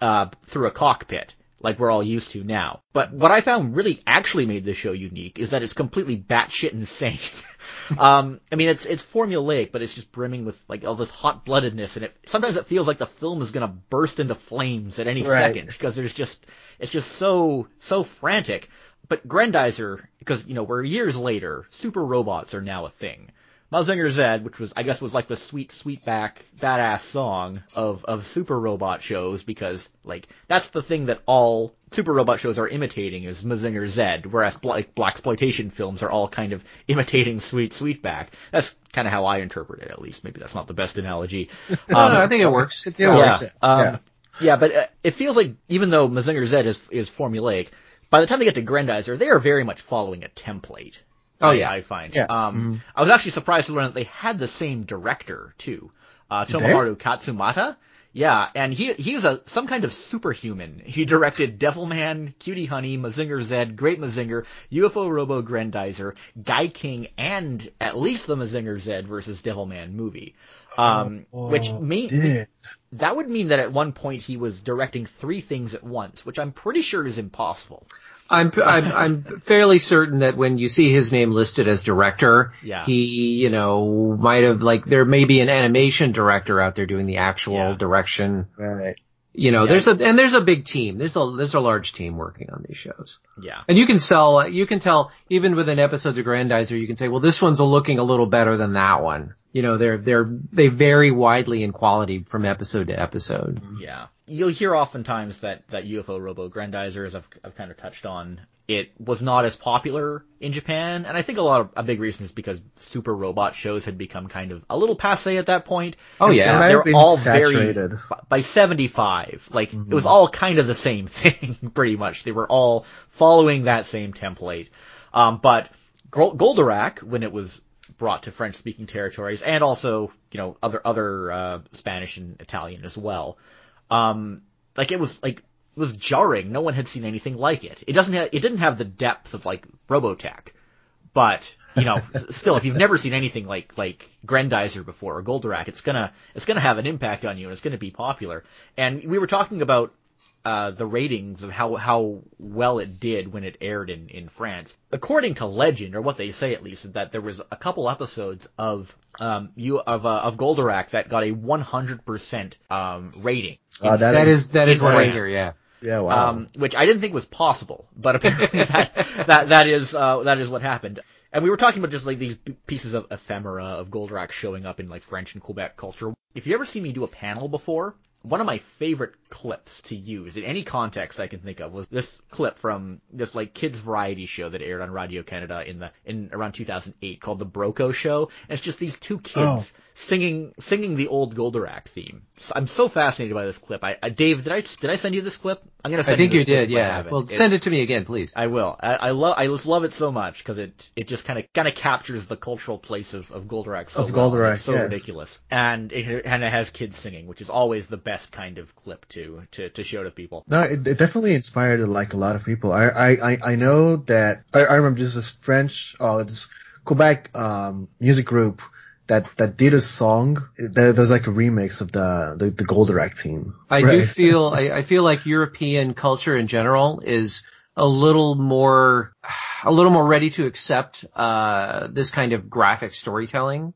uh, through a cockpit, like we're all used to now. But what I found really actually made this show unique is that it's completely batshit insane. um, I mean, it's it's formulaic, but it's just brimming with like all this hot bloodedness, and it sometimes it feels like the film is gonna burst into flames at any Right. second because there's just it's just so so frantic. But Grandizer, because you know we're years later, super robots are now a thing. Mazinger Z, which was I guess was like the sweet sweetback badass song of of super robot shows because like that's the thing that all super robot shows are imitating is Mazinger Z, whereas like black exploitation films are all kind of imitating sweet sweetback. That's kind of how I interpret it at least. Maybe that's not the best analogy. No, Um, no, I think it works. Yeah, fine. it yeah. works. Um, Yeah. yeah, but uh, it feels like even though Mazinger Z is is formulaic, by the time they get to Grandizer, they are very much following a template. Oh, I- yeah. I find. Yeah. Um, I was actually surprised to learn that they had the same director too, uh. Tomoharu Katsumata. Yeah, and he he's a some kind of superhuman. He directed Devilman, Cutie Honey, Mazinger Z, Great Mazinger, UFO Robo Grandizer, Gaiking, and at least the Mazinger Z versus Devilman movie. Um, which Oh, mean, that would mean that at one point he was directing three things at once, which I'm pretty sure is impossible. I'm, I'm I'm fairly certain that when you see his name listed as director, Yeah. he you know might have like there may be an animation director out there doing the actual Yeah. direction. Right. You know, Yeah. there's a and there's a big team. There's a there's a large team working on these shows. Yeah. And you can sell, you can tell, even within episodes of Grandizer, you can say, well, this one's looking a little better than that one. You know, they're, they're, they vary widely in quality from episode to episode. Yeah. You'll hear oftentimes that, that UFO Robo Grandizer, as I've, I've kind of touched on, it was not as popular in Japan, and I think a lot of, a big reason is because super robot shows had become kind of a little passe at that point. Oh, yeah. It They have were all saturated. very, by 75, like, it was all kind of the same thing, pretty much. They were all following that same template. Um, but Gol- Goldorak, when it was brought to French speaking territories, and also, you know, other, other, uh, Spanish and Italian as well, um, like it was, like, it was jarring. No one had seen anything like it. It doesn't have, it didn't have the depth of, like, Robotech. But, you know, still, if you've never seen anything like, like Grandizer before or Goldorak, it's gonna, it's gonna have an impact on you and it's gonna be popular. And we were talking about, uh, the ratings of how, how well it did when it aired in, in France. According to legend, or what they say at least, is that there was a couple episodes of, um, you, of, uh, of Goldorak that got a 100%, um, rating. Uh, that is, that is what I hear, yeah. Yeah, wow. Um, which I didn't think was possible, but apparently that, that, that is, uh, that is what happened. And we were talking about just like these pieces of ephemera of Goldorak showing up in like French and Quebec culture. If you ever seen me do a panel before, one of my favorite clips to use in any context I can think of was this clip from this like kids variety show that aired on Radio Canada in the in around 2008 called the Broco Show. And it's just these two kids Oh. Singing singing the old Goldorak theme. I'm so fascinated by this clip. I, I Dave, did I did I send you this clip? I'm gonna send it. I think you you clip did, yeah. Well, It's- send it to me again, please. I will. I, I love. I just love it so much because it it just kind of kind of captures the cultural place of of Goldorak so Of well. Goldorak, It's so yes. ridiculous, and it and it has kids singing, which is always the best kind of clip to to to show to people. No, it, it definitely inspired like a lot of people. I I I, I know that I, I remember just this French, oh, this Quebec um music group that that did a song. There, there's like a remix of the the, the Goldorak theme. I do feel I, I feel like European culture in general is a little more a little more ready to accept uh, this kind of graphic storytelling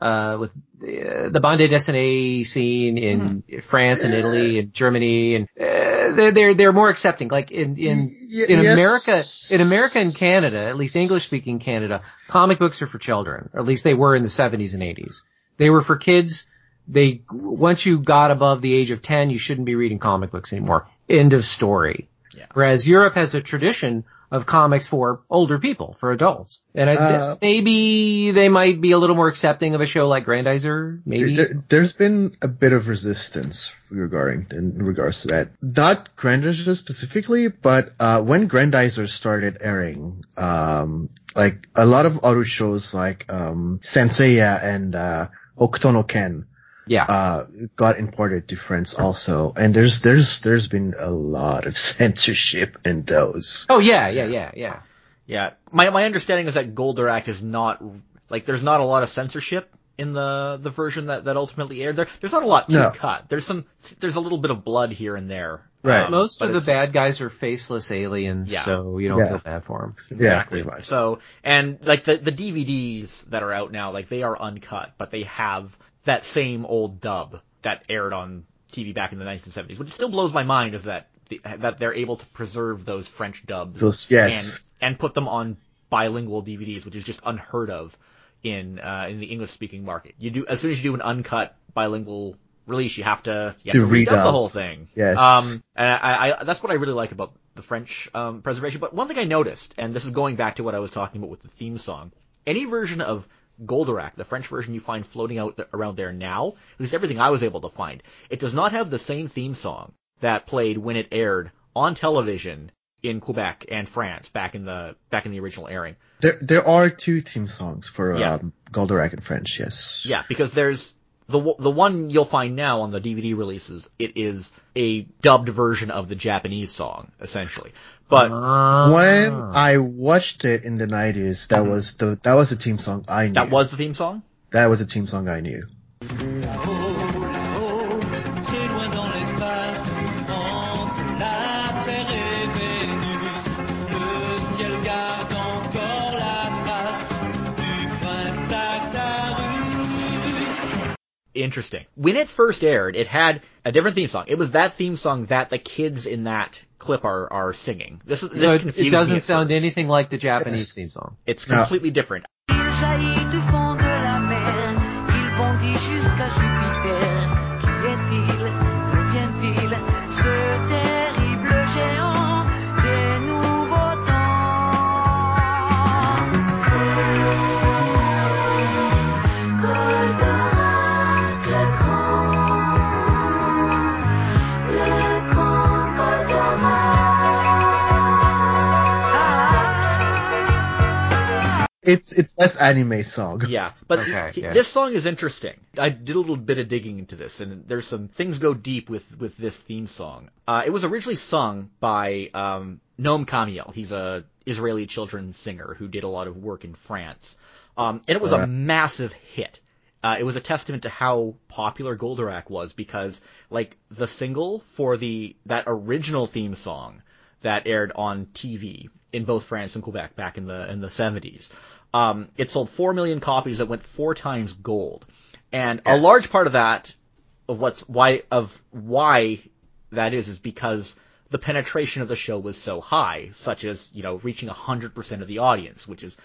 uh, with the, the bande dessinée scene in France and Italy and Germany and uh, they're they're they're more accepting. Like in in Y- in yes. America in America and Canada at least English speaking Canada comic books are for children. Or at least they were in the 70s and 80s they were for kids. They once you got above the age of 10 you shouldn't be reading comic books anymore. End of story. Yeah. whereas europe has a tradition of comics for older people for adults and I, Uh, maybe they might be a little more accepting of a show like grandizer maybe There, there's been a bit of resistance regarding in regards to that. Not Grandizer specifically, but uh, when Grandizer started airing, um, like a lot of other shows like um, Saint Seiya and uh, no Ken yeah uh, got imported to France also, and there's there's there's been a lot of censorship in those. oh yeah yeah yeah yeah Yeah, my my understanding is that Goldorak is not like there's not a lot of censorship in the the version that that ultimately aired. There there's not a lot to No. cut. There's some there's a little bit of blood here and there. Right. Um, most of the bad guys are faceless aliens Yeah. so you don't Yeah. feel bad for them Exactly. pretty much. So, and like the the DVDs that are out now, like they are uncut, but they have that same old dub that aired on TV back in the 1970s. Which still blows my mind is that the, that they're able to preserve those French dubs Those- yes. and and put them on bilingual DVDs, which is just unheard of in uh, in the English speaking market. You do as soon as you do an uncut bilingual release, you have to you have To to redub the whole thing. Yes. Um, and I, I, that's what I really like about the French um, preservation. But one thing I noticed, and this is going back to what I was talking about with the theme song, any version of Goldorak, the French version you find floating out th- around there now, at least everything I was able to find, it does not have the same theme song that played when it aired on television in Quebec and France back in the back in the original airing. There there are two theme songs for Yeah. um, Goldorak in French. Yes. Yeah, because there's the the one you'll find now on the DVD releases. It is a dubbed version of the Japanese song, essentially. But When Ah. I watched it in the 90s, that was the that was the theme song I knew. that was the theme song. that was the theme song I knew. Là-haut, très loin dans l'espace, entre la Terre et Vénus, le ciel garde encore la trace du prince Actarus. Interesting. When it first aired, it had a different theme song. It was that theme song that the kids in that clip are are singing. This is this So it, confused it me doesn't sound first. anything like the Japanese Yes. theme song. It's No. completely different. It's it's less anime song. Yeah, but Okay, he- yeah. this song is interesting. I did a little bit of digging into this, and there's some things go deep with with this theme song. Uh, it was originally sung by um, Noam Kaniel. He's a Israeli children's singer who did a lot of work in France, um, and it was a massive hit. Uh, it was a testament to how popular Goldorak was because, like, the single for the that original theme song that aired on TV in both France and Quebec back in the in the 70s. Um, it sold four million copies. It went four times gold, and a large part of that of what's why of why that is is because the penetration of the show was so high, such as, you know, reaching 100% of the audience, which is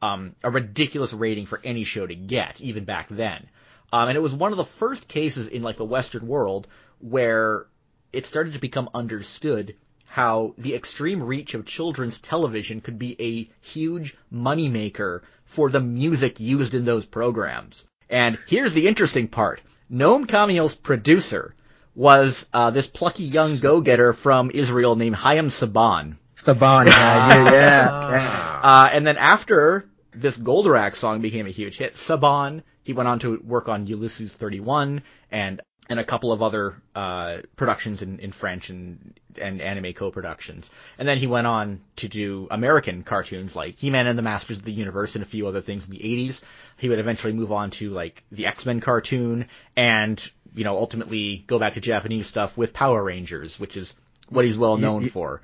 um, a ridiculous rating for any show to get, even back then. Um, and it was one of the first cases in like the Western world where it started to become understood how the extreme reach of children's television could be a huge moneymaker for the music used in those programs. And here's the interesting part. Noam Kaniel's producer was uh, this plucky young go-getter from Israel named Haim Saban. Saban, yeah, yeah, yeah. Uh, and then after this Goldorak song became a huge hit, Saban, he went on to work on Ulysses 31 and and a couple of other uh, productions in, in French and and anime co-productions. And then he went on to do American cartoons like He-Man and the Masters of the Universe and a few other things in the 80s. He would eventually move on to like the X-Men cartoon and you know ultimately go back to Japanese stuff with Power Rangers, which is what he's well known you- for.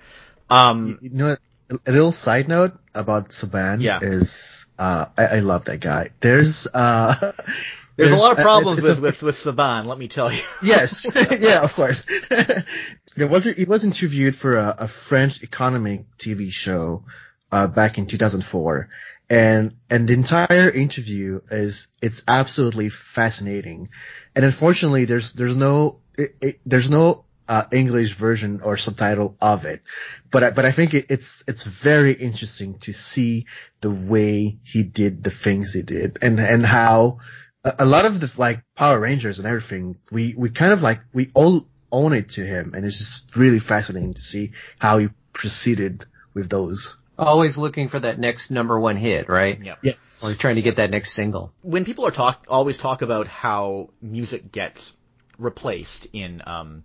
Um, You know, a little side note about Saban Yeah. is, uh, I, I love that guy. There's, uh, there's, a lot of problems it's- it's with, a- with, with Saban, let me tell you. yes, yeah, of course. there was he was interviewed for a, a French economic TV show uh, back in 2004, and and the entire interview is it's absolutely fascinating, and unfortunately there's there's no it, it, there's no uh, English version or subtitle of it, but I, but I think it, it's it's very interesting to see the way he did the things he did and and how a, a lot of the like Power Rangers and everything, we, we kind of like, we all own it to him. And it's just really fascinating to see how he proceeded with those. Always looking for that next number one hit, right? Yeah. Yes. Always trying to get that next single. when people are talk always talk about how music gets replaced in um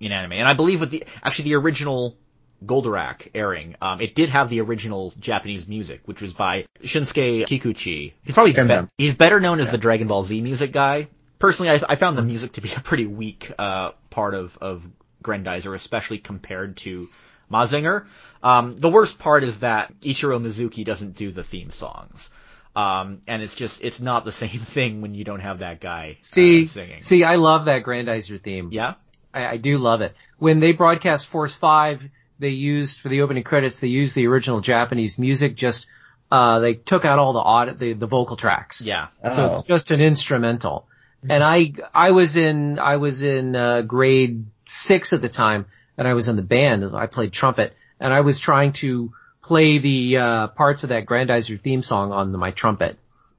in anime, and I believe with the actually the original Goldorak airing, um, it did have the original Japanese music, which was by Shinsuke Kikuchi. He's probably be- he's better known as the Dragon Ball Z music guy. Personally, I, I found the music to be a pretty weak uh, part of of Grendizer, especially compared to Mazinger. Um, the worst part is that Ichiro Mizuki doesn't do the theme songs. Um, and it's just, it's not the same thing when you don't have that guy See, uh, singing. see, I love that Grandizer theme. Yeah? I, I do love it. When they broadcast Force 5, they used, for the opening credits, they used the original Japanese music, just, uh, they took out all the audit, the, the vocal tracks. Yeah. So Oh. it's just an instrumental. And I, I was in, I was in, uh, grade six at the time, and I was in the band, and I played trumpet, and I was trying to play the, uh, parts of that Grandizer theme song on the, my trumpet.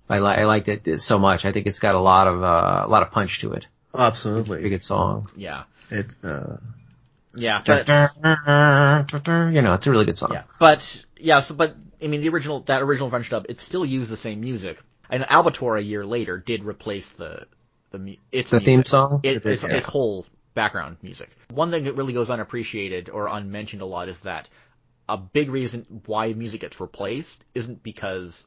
I, li- I liked it so much. I think it's got a lot of, uh, a lot of punch to it. Pretty Absolutely. good song. Yeah. It's, uh, Yeah. But, You know, it's a really good song. yeah. But, yeah, so, but, I mean, the original, that original French dub, it still used the same music. And Albator a year later did replace the, the, its The music. theme song? It, its, Yeah. its whole background music. One thing that really goes unappreciated or unmentioned a lot is that a big reason why music gets replaced isn't because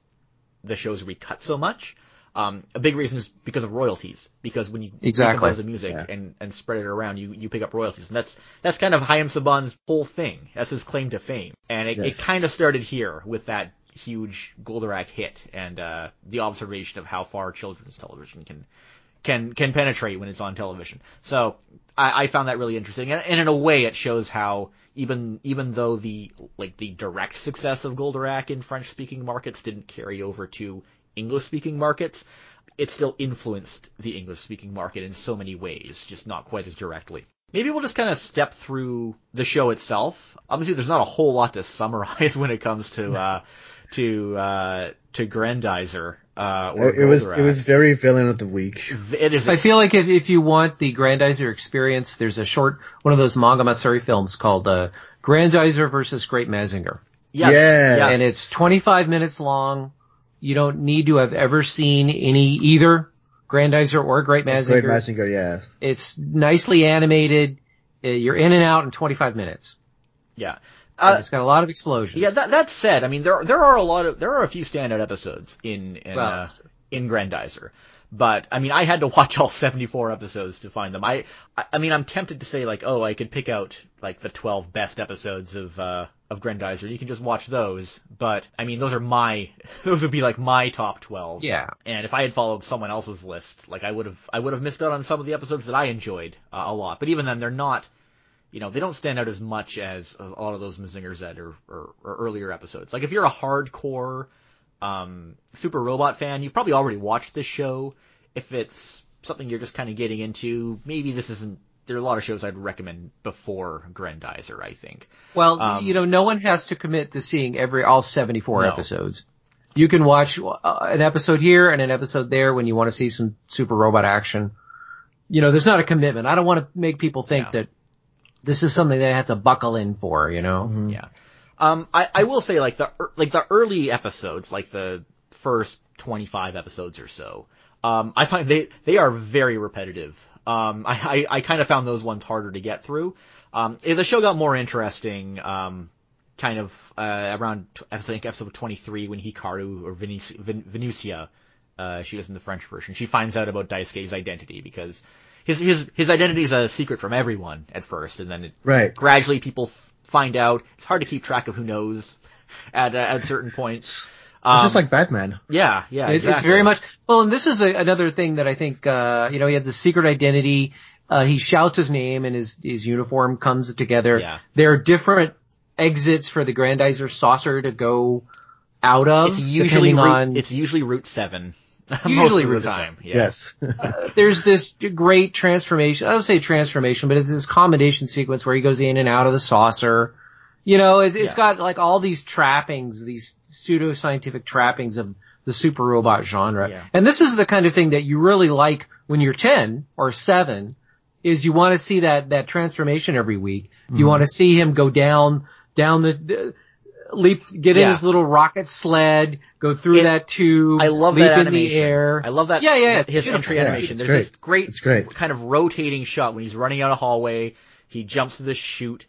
the show's recut so much. Um, a big reason is because of royalties. Because when you Exactly. compose the music Yeah. and, and spread it around, you, you pick up royalties. And that's, that's kind of Haim Saban's whole thing. That's his claim to fame. And it, it kind of started here with that huge Goldorak hit and, uh, the observation of how far children's television can, can, can penetrate when it's on television. So, I, I found that really interesting. And, and in a way, it shows how even, even though the, like, the direct success of Goldorak in French speaking markets didn't carry over to English speaking markets, it still influenced the English speaking market in so many ways, just not quite as directly. Maybe we'll just kind of step through the show itself. Obviously, there's not a whole lot to summarize when it comes to uh, to uh, to Grandizer. Uh, or it was, it was very villain of the week. It is. I feel like if, if you want the Grandizer experience, there's a short, one of those manga Matsuri films called, uh, Grandizer versus Great Mazinger. yeah, Yeah. yeah, And it's 25 minutes long. You don't need to have ever seen any, either Grandizer or Great Mazinger. Great Mazinger, yeah. It's nicely animated. Uh, You're in and out in 25 minutes. yeah. Uh, it's got a lot of explosions. Yeah, that that said, I mean there there are a lot of there are a few standout episodes in in Well, uh, in Grandizer. But I mean I had to watch all 74 episodes to find them. I I mean I'm tempted to say like, "Oh, I could pick out like the 12 best episodes of uh of Grandizer. You can just watch those." But I mean those are my those would be like my top 12. Yeah. And if I had followed someone else's list, like I would have, I would have missed out on some of the episodes that I enjoyed uh, a lot. But even then, they're not, you know, they don't stand out as much as a lot of those Mazingers that are, or, or earlier episodes. Like if you're a hardcore, um, Super Robot fan, you've probably already watched this show. If it's something you're just kind of getting into, maybe this isn't, there are a lot of shows I'd recommend before Grendizer, I think. Well, Um, you know, no one has to commit to seeing every all 74 No. episodes. You can watch uh, an episode here and an episode there when you want to see some super robot action. You know, there's not a commitment. I don't want to make people think Yeah. that this is something they have to buckle in for, you know? Yeah. Um, I, I will say like the like the early episodes, like the first 25 episodes or so, um, I find they they are very repetitive. Um, I I, I kind of found those ones harder to get through. Um, eh, the show got more interesting. Um, kind of uh, around I think episode 23 when Hikaru or Vin, Venusia, uh, she was in the French version. She finds out about Daisuke's identity because his his his identity is a secret from everyone at first, and then it Right. gradually people f- find out. It's hard to keep track of who knows at uh, at certain points. Um, It's just like Batman. yeah, yeah, It's, it's very much well, and this is a, another thing that I think uh, you know he had the secret identity. Uh, he shouts his name, and his his uniform comes together. Yeah. There are different exits for the Grandizer saucer to go out of. It's usually route, on it's usually Route Seven. Usually of the time. Yeah. Yes. there's this great transformation. I don't say transformation, but it's this combination sequence where he goes in and out of the saucer. You know, it, it's Yeah. got like all these trappings, these pseudo-scientific trappings of the super robot genre. Yeah. And this is the kind of thing that you really like when you're 10 or 7 is you want to see that, that transformation every week. Mm-hmm. You want to see him go down, down the leap, get in his little rocket sled, go through It- that tube, I love leap that in animation. the air. I love that. Yeah, yeah, His beautiful. entry Yeah, animation. it's There's this great. great, It's great. kind of rotating shot when he's running out a hallway. He jumps to this chute,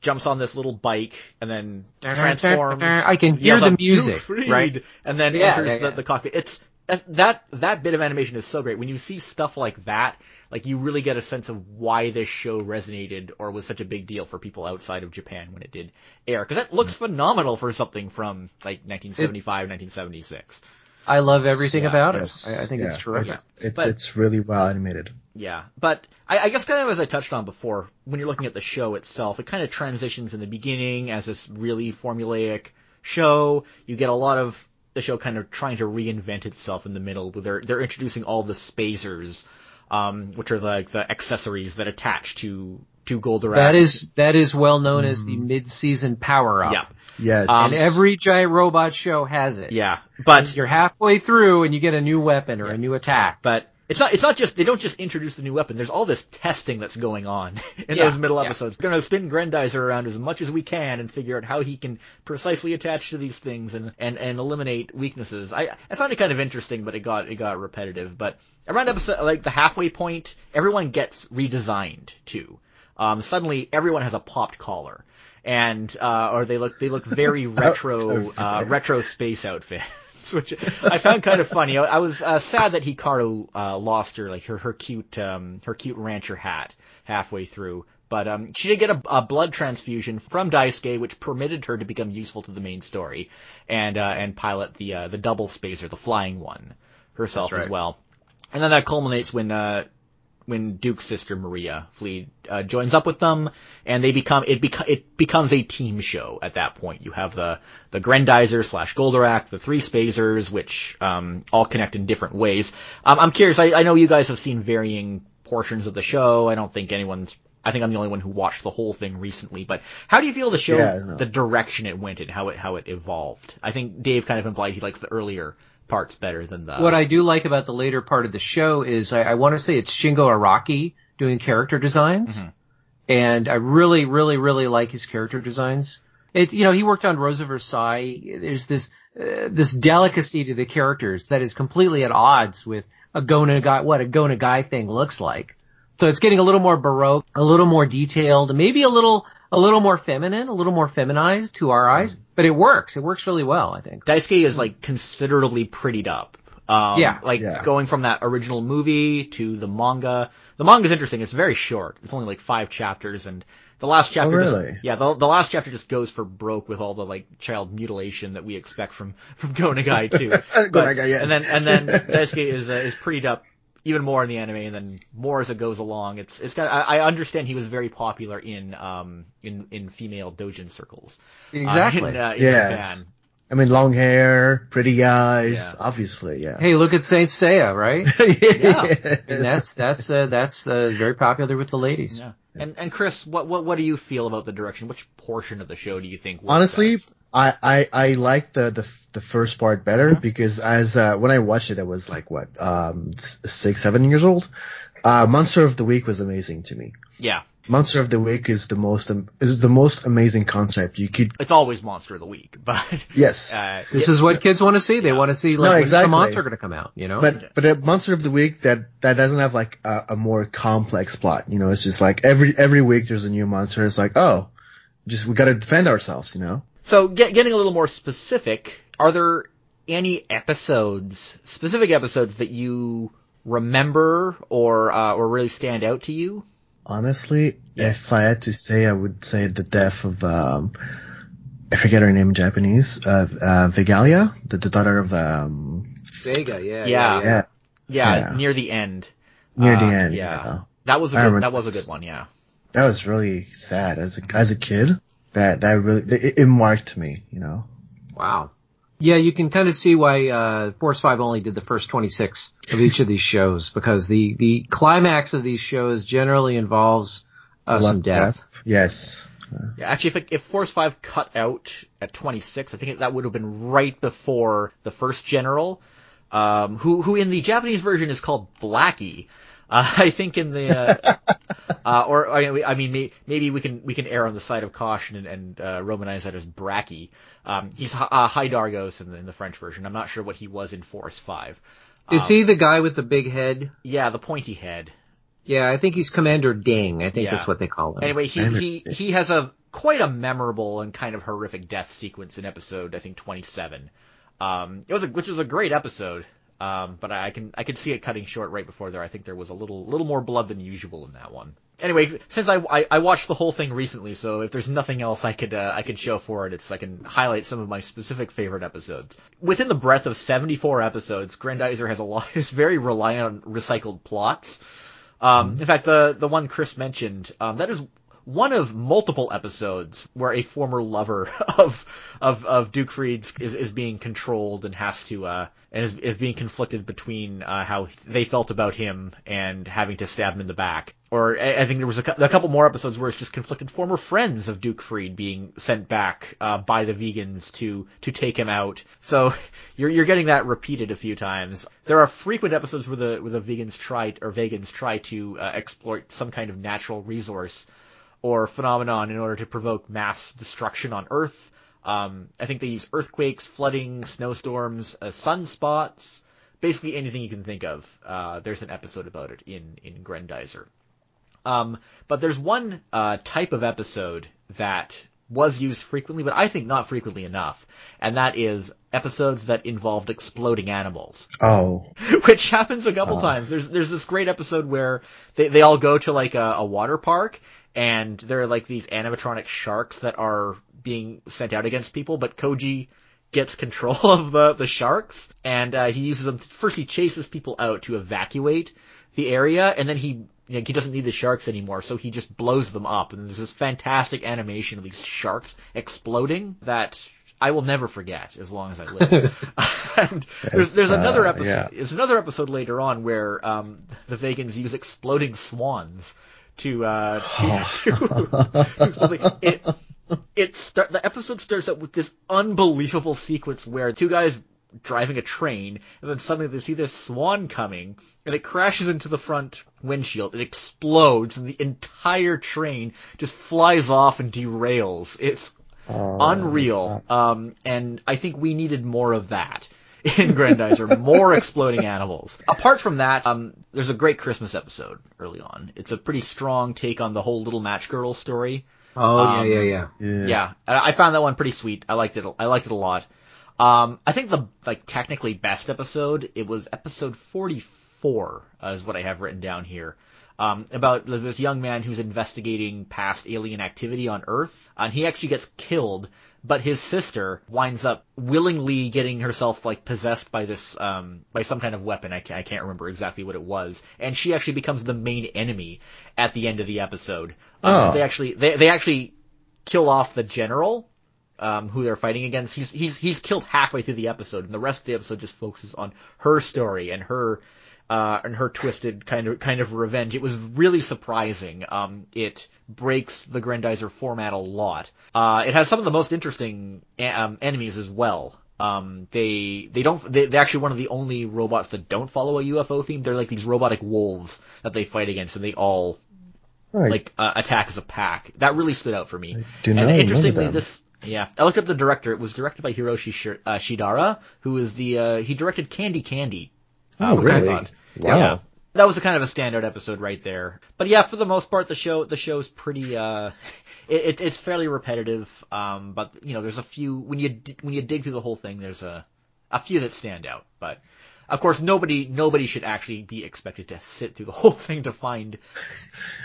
jumps on this little bike, and then transforms. I can hear the music, right? And then Yeah, enters yeah, the, the cockpit. It's that that bit of animation is so great. When you see stuff like that, like you really get a sense of why this show resonated or was such a big deal for people outside of Japan when it did air. Because that looks mm-hmm. phenomenal for something from like 1975, 1976. I love everything Yeah, about yes. it. I, I think it's Yeah. terrific. It's But- it's really well animated. Yeah, but I, I guess kind of as I touched on before, when you're looking at the show itself, it kind of transitions in the beginning as this really formulaic show. You get a lot of the show kind of trying to reinvent itself in the middle. Where they're they're introducing all the spacers, um, which are like the accessories that attach to to Goldorak. That is that is well known as the mid-season power up. yeah, Yes. Um, And every giant robot show has it. yeah, but You're halfway through and you get a new weapon or a new attack. But it's not it's not just they don't just introduce the new weapon. There's all this testing that's going on in Yeah, those middle yeah. episodes. We're gonna spin Grendizer around as much as we can and figure out how he can precisely attach to these things and, and, and eliminate weaknesses. I I found it kind of interesting, but it got it got repetitive. But around episode like the halfway point, everyone gets redesigned too. Um, suddenly everyone has a popped collar. And uh, or they look they look very retro uh, retro space Which I found kind of funny. I, I was uh, sad that Hikaru uh, lost her like her her cute um, her cute rancher hat halfway through. But um, she did get a, a blood transfusion from Daisuke, which permitted her to become useful to the main story and uh, and pilot the uh, the double spacer, the flying one, herself That's as well. And then that culminates when uh, when Duke's sister Maria Fleed uh, joins up with them, and they become it beco- it becomes a team show at that point. You have the the Grendizer slash Goldorak, the three Spacers, which um, all connect in different ways. Um, I'm curious. I, I know you guys have seen varying portions of the show. I don't think anyone's. I think I'm the only one who watched the whole thing recently. But how do you feel the show, Yeah, the direction it went in, how it how it evolved? I think Dave kind of implied he likes the earlier parts better than the. What I do like about the later part of the show is I, I want to say it's Shingo Araki doing character designs. Mm-hmm. And I really, really, really like his character designs. It, you know, he worked on Rosa Versailles. There's this, uh, this delicacy to the characters that is completely at odds with a Go Nagai, what a Go Nagai thing looks like. So it's getting a little more baroque, a little more detailed, maybe a little, a little more feminine, a little more feminized to our eyes, but it works. It works really well, I think. Daisuke is like considerably prettied up. Um, Yeah. Like Yeah. going from that original movie to the manga. The manga is interesting. It's very short. It's only like five chapters and the last chapter just- really? yeah, the, the last chapter just goes for broke with all the like child mutilation that we expect from, from Go Nagai too. But- Go Nagai, yes. And then, and then Daisuke is, uh, is prettied up even more in the anime, and then more as it goes along. It's it's kind of, I, I understand he was very popular in um in in female dojin circles. uh, Exactly. in, uh, in Yeah. I mean, long hair, pretty eyes, Yeah. obviously, yeah. Hey, look at Saint Seiya, right? Yeah. And that's that's uh, that's uh, very popular with the ladies. Yeah. And and Chris, what what what do you feel about the direction? Which portion of the show do you think? Honestly, best? I, I, I like the, the, the first part better because as, uh, when I watched it, I was like, what, um, six, seven years old. Uh, Monster of the Week was amazing to me. yeah, Monster of the Week is the most, um, is the most amazing concept. You could, it's always Monster of the Week, but yes. uh, This yeah, is what kids want to see. They want to see like No, exactly. the monster going to come out. You know. But but a monster of the week that that doesn't have like a, a more complex plot. You know, it's just like every every week there's a new monster. It's like oh, just we got to defend ourselves. You know. So, get, getting a little more specific, are there any episodes, specific episodes that you remember or uh, or really stand out to you? Honestly, Yeah. if I had to say, I would say the death of um, I forget her name in Japanese. Uh, uh Vigalia, the, the daughter of um, Vega, yeah, Yeah. yeah, Yeah, Yeah. near the end. near Uh, the end. yeah. Yeah. That was a I good, that was a good one. Yeah. That was really sad as a as a kid. That that really it, it marked me. You know. Wow. Yeah, you can kind of see why uh, Force Five only did the first 26 of each of these shows because the the climax of these shows generally involves uh, some death. Yes. Yeah, actually, if it, if Force Five cut out at 26, I think that would have been right before the first general, um, who who in the Japanese version is called Blackie. Uh, I think in the, uh, uh, or I I mean, maybe we can we can err on the side of caution and, and uh, romanize that as Bracky. Um, he's uh, Hydargos in the, in the French version. I'm not sure what he was in Force Five. Is he the guy with the big head? Yeah, the pointy head. Yeah, I think he's Commander Ding. I think Yeah. that's what they call him. Anyway, he, Commander he, he has a quite a memorable and kind of horrific death sequence in episode, I think, 27. Um, it was a, which was a great episode. Um, but I can, I could see it cutting short right before there. I think there was a little, little more blood than usual in that one. Anyway, since I, I, I watched the whole thing recently, so if there's nothing else I could, uh, I could show for it, it's, I can highlight some of my specific favorite episodes. Within the breadth of 74 episodes, Grandizer has a lot, is very reliant on recycled plots. Um, in fact, the the one Chris mentioned, um, that is one of multiple episodes where a former lover of of of Duke Freed's is, is being controlled and has to uh and is, is being conflicted between uh, how they felt about him and having to stab him in the back. Or I, I think there was a, a couple more episodes where it's just conflicted former friends of Duke Freed being sent back uh, by the vegans to to take him out. So you're you're getting that repeated a few times. There are frequent episodes where the where the vegans try or vegans try to uh, exploit some kind of natural resource or phenomenon in order to provoke mass destruction on Earth. Um, I think they use earthquakes, flooding, snowstorms, uh, sunspots, basically anything you can think of. Uh, there's an episode about it in in Grendizer. Um, but there's one uh, type of episode that was used frequently, but I think not frequently enough, and that is episodes that involved exploding animals Oh. which happens a couple times. There's there's this great episode where they they all go to like a, a water park and there are like these animatronic sharks that are being sent out against people, but Koji gets control of the the sharks and uh, he uses them. First, he chases people out to evacuate the area, and then he. he doesn't need the sharks anymore, so he just blows them up. And there's this fantastic animation of these sharks exploding that I will never forget as long as I live. and there's there's another uh, episode. yeah. There's another episode later on where um, the vegans use exploding swans to uh, to, to it. It start the episode starts out with this unbelievable sequence where two guys driving a train and then suddenly they see this swan coming and it crashes into the front windshield. It explodes and the entire train just flies off and derails. It's unreal. Um, and I think we needed more of that in Grandizer, more exploding animals. Apart from that, um, there's a great Christmas episode early on. It's a pretty strong take on the whole Little Match Girl story. oh um, yeah, yeah, yeah. Yeah. Yeah, I I found that one pretty sweet. I liked it. I liked it a lot. Um, I think the like technically best episode it was episode 44 uh, is what I have written down here. Um, about there's this young man who's investigating past alien activity on Earth, and he actually gets killed but his sister winds up willingly getting herself like possessed by this um by some kind of weapon. I, I can't remember exactly what it was, and she actually becomes the main enemy at the end of the episode. Um, 'cause Oh. They actually they they actually kill off the general um, who they're fighting against. He's he's he's killed halfway through the episode, and the rest of the episode just focuses on her story and her uh, and her twisted kind of kind of revenge. It was really surprising. Um, it breaks the Grandizer format a lot. Uh, it has some of the most interesting um, enemies as well. Um, they they don't they, they're actually one of the only robots that don't follow a UFO theme. They're like these robotic wolves that they fight against, and they all Right. like uh, attack as a pack. That really stood out for me. do and interestingly, this yeah, I looked up the director. It was directed by Hiroshi uh, Shidara, who is the uh, he directed Candy Candy. Oh, which I really? Wow. Yeah. That was a kind of a standout episode right there. But yeah, for the most part, the show the show's pretty uh, it, it it's fairly repetitive. Um, but you know, there's a few when you when you dig through the whole thing, there's a a few that stand out. But of course, nobody nobody should actually be expected to sit through the whole thing to find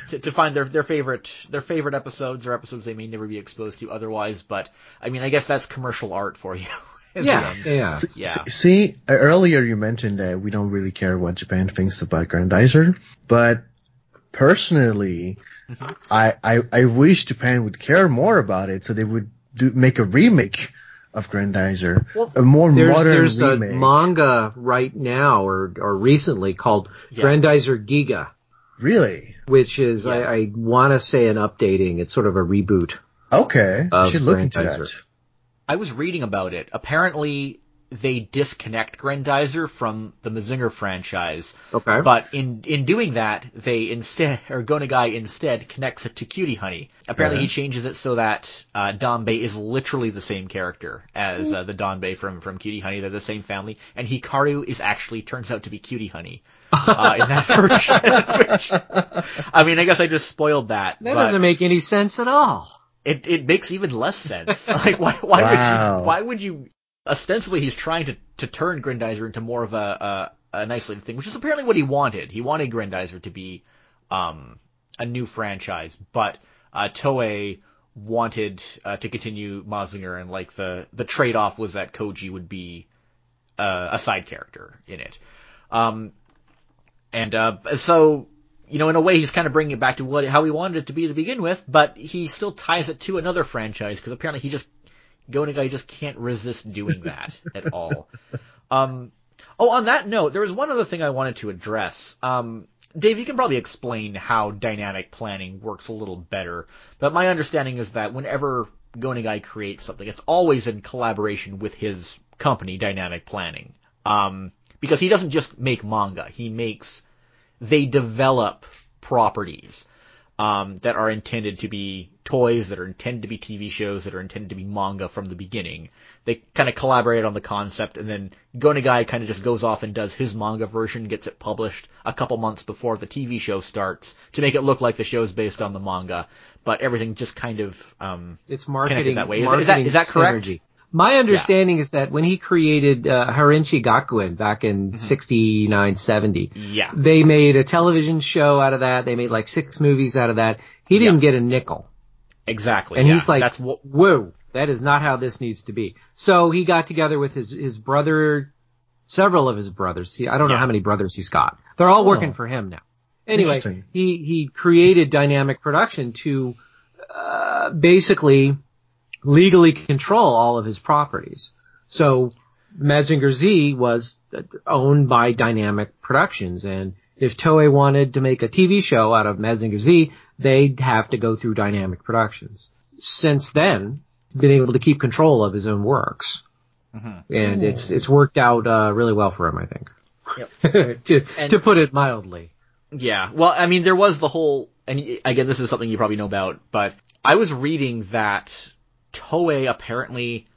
to, to find their their favorite their favorite episodes or episodes they may never be exposed to otherwise. But I mean, I guess that's commercial art for you. in the Yeah, end. yeah. Yeah. See, uh, earlier you mentioned that we don't really care what Japan thinks about Grandizer, but personally, Mm-hmm. I, I I wish Japan would care more about it, so they would do make a remake of Grandizer, Well, a more There's modern there's a manga right now or or recently called Yeah. Grandizer Giga, really? which is Yes. I, I want to say an updating. It's sort of a reboot. Okay, I Of should look into that. I was reading about it. Apparently, they disconnect Grandizer from the Mazinger franchise. Okay. But in in doing that, they instead, or Go Nagai instead connects it to Cutie Honey. Apparently, he changes it so that uh, Danbei is literally the same character as uh, the Danbei from from Cutie Honey. They're the same family, and Hikaru is actually turns out to be Cutie Honey uh, in that version. Which, I mean, I guess I just spoiled that. that but- doesn't make any sense at all. It it makes even less sense. Like why why would you why would you ostensibly he's trying to to turn Grandizer into more of a, a an isolated thing, which is apparently what he wanted. He wanted Grandizer to be um a new franchise, but uh Toei wanted uh, to continue Mazinger and like the the trade off was that Koji would be uh, a side character in it. Um and uh, so, you know, in a way, he's kind of bringing it back to what how he wanted it to be to begin with, but he still ties it to another franchise because apparently he just Go Nagai just can't resist doing that at all. Um, oh, on that note, there was one other thing I wanted to address. Um, Dave, you can probably explain how dynamic planning works a little better, but my understanding is that whenever Go Nagai creates something, it's always in collaboration with his company, Dynamic Planning. Um, because he doesn't just make manga, he makes, they develop properties, um, that are intended to be toys, that are intended to be TV shows, that are intended to be manga from the beginning. They kind of collaborate on the concept, and then Go Nagai kind of just goes off and does his manga version, gets it published a couple months before the TV show starts to make it look like the show's based on the manga. But everything just kind of, um, It's marketing that way. Is that- is that- marketing is that correct? synergy. My understanding is that when he created uh, Harenchi Gakuen back in Mm-hmm. 69, 70, yeah. they made a television show out of that. They made like six movies out of that. He didn't Yeah. get a nickel. Exactly. And yeah. he's like, that's what, whoa, that is not how this needs to be. So he got together with his, his brother, several of his brothers. See, I don't know how many brothers he's got. They're all working Oh. for him now. Anyway, he, he created dynamic production to, uh, basically legally control all of his properties. So Mazinger Z was uh, owned by Dynamic Productions and if Toei wanted to make a TV show out of Mazinger Z, they'd have to go through Dynamic Productions. Since then, been able to keep control of his own works. And it's, it's worked out, uh, really well for him, I think. to, And- to put it mildly. Yeah. Well, I mean, there was the whole, and again, this is something you probably know about, but I was reading that Toei apparently,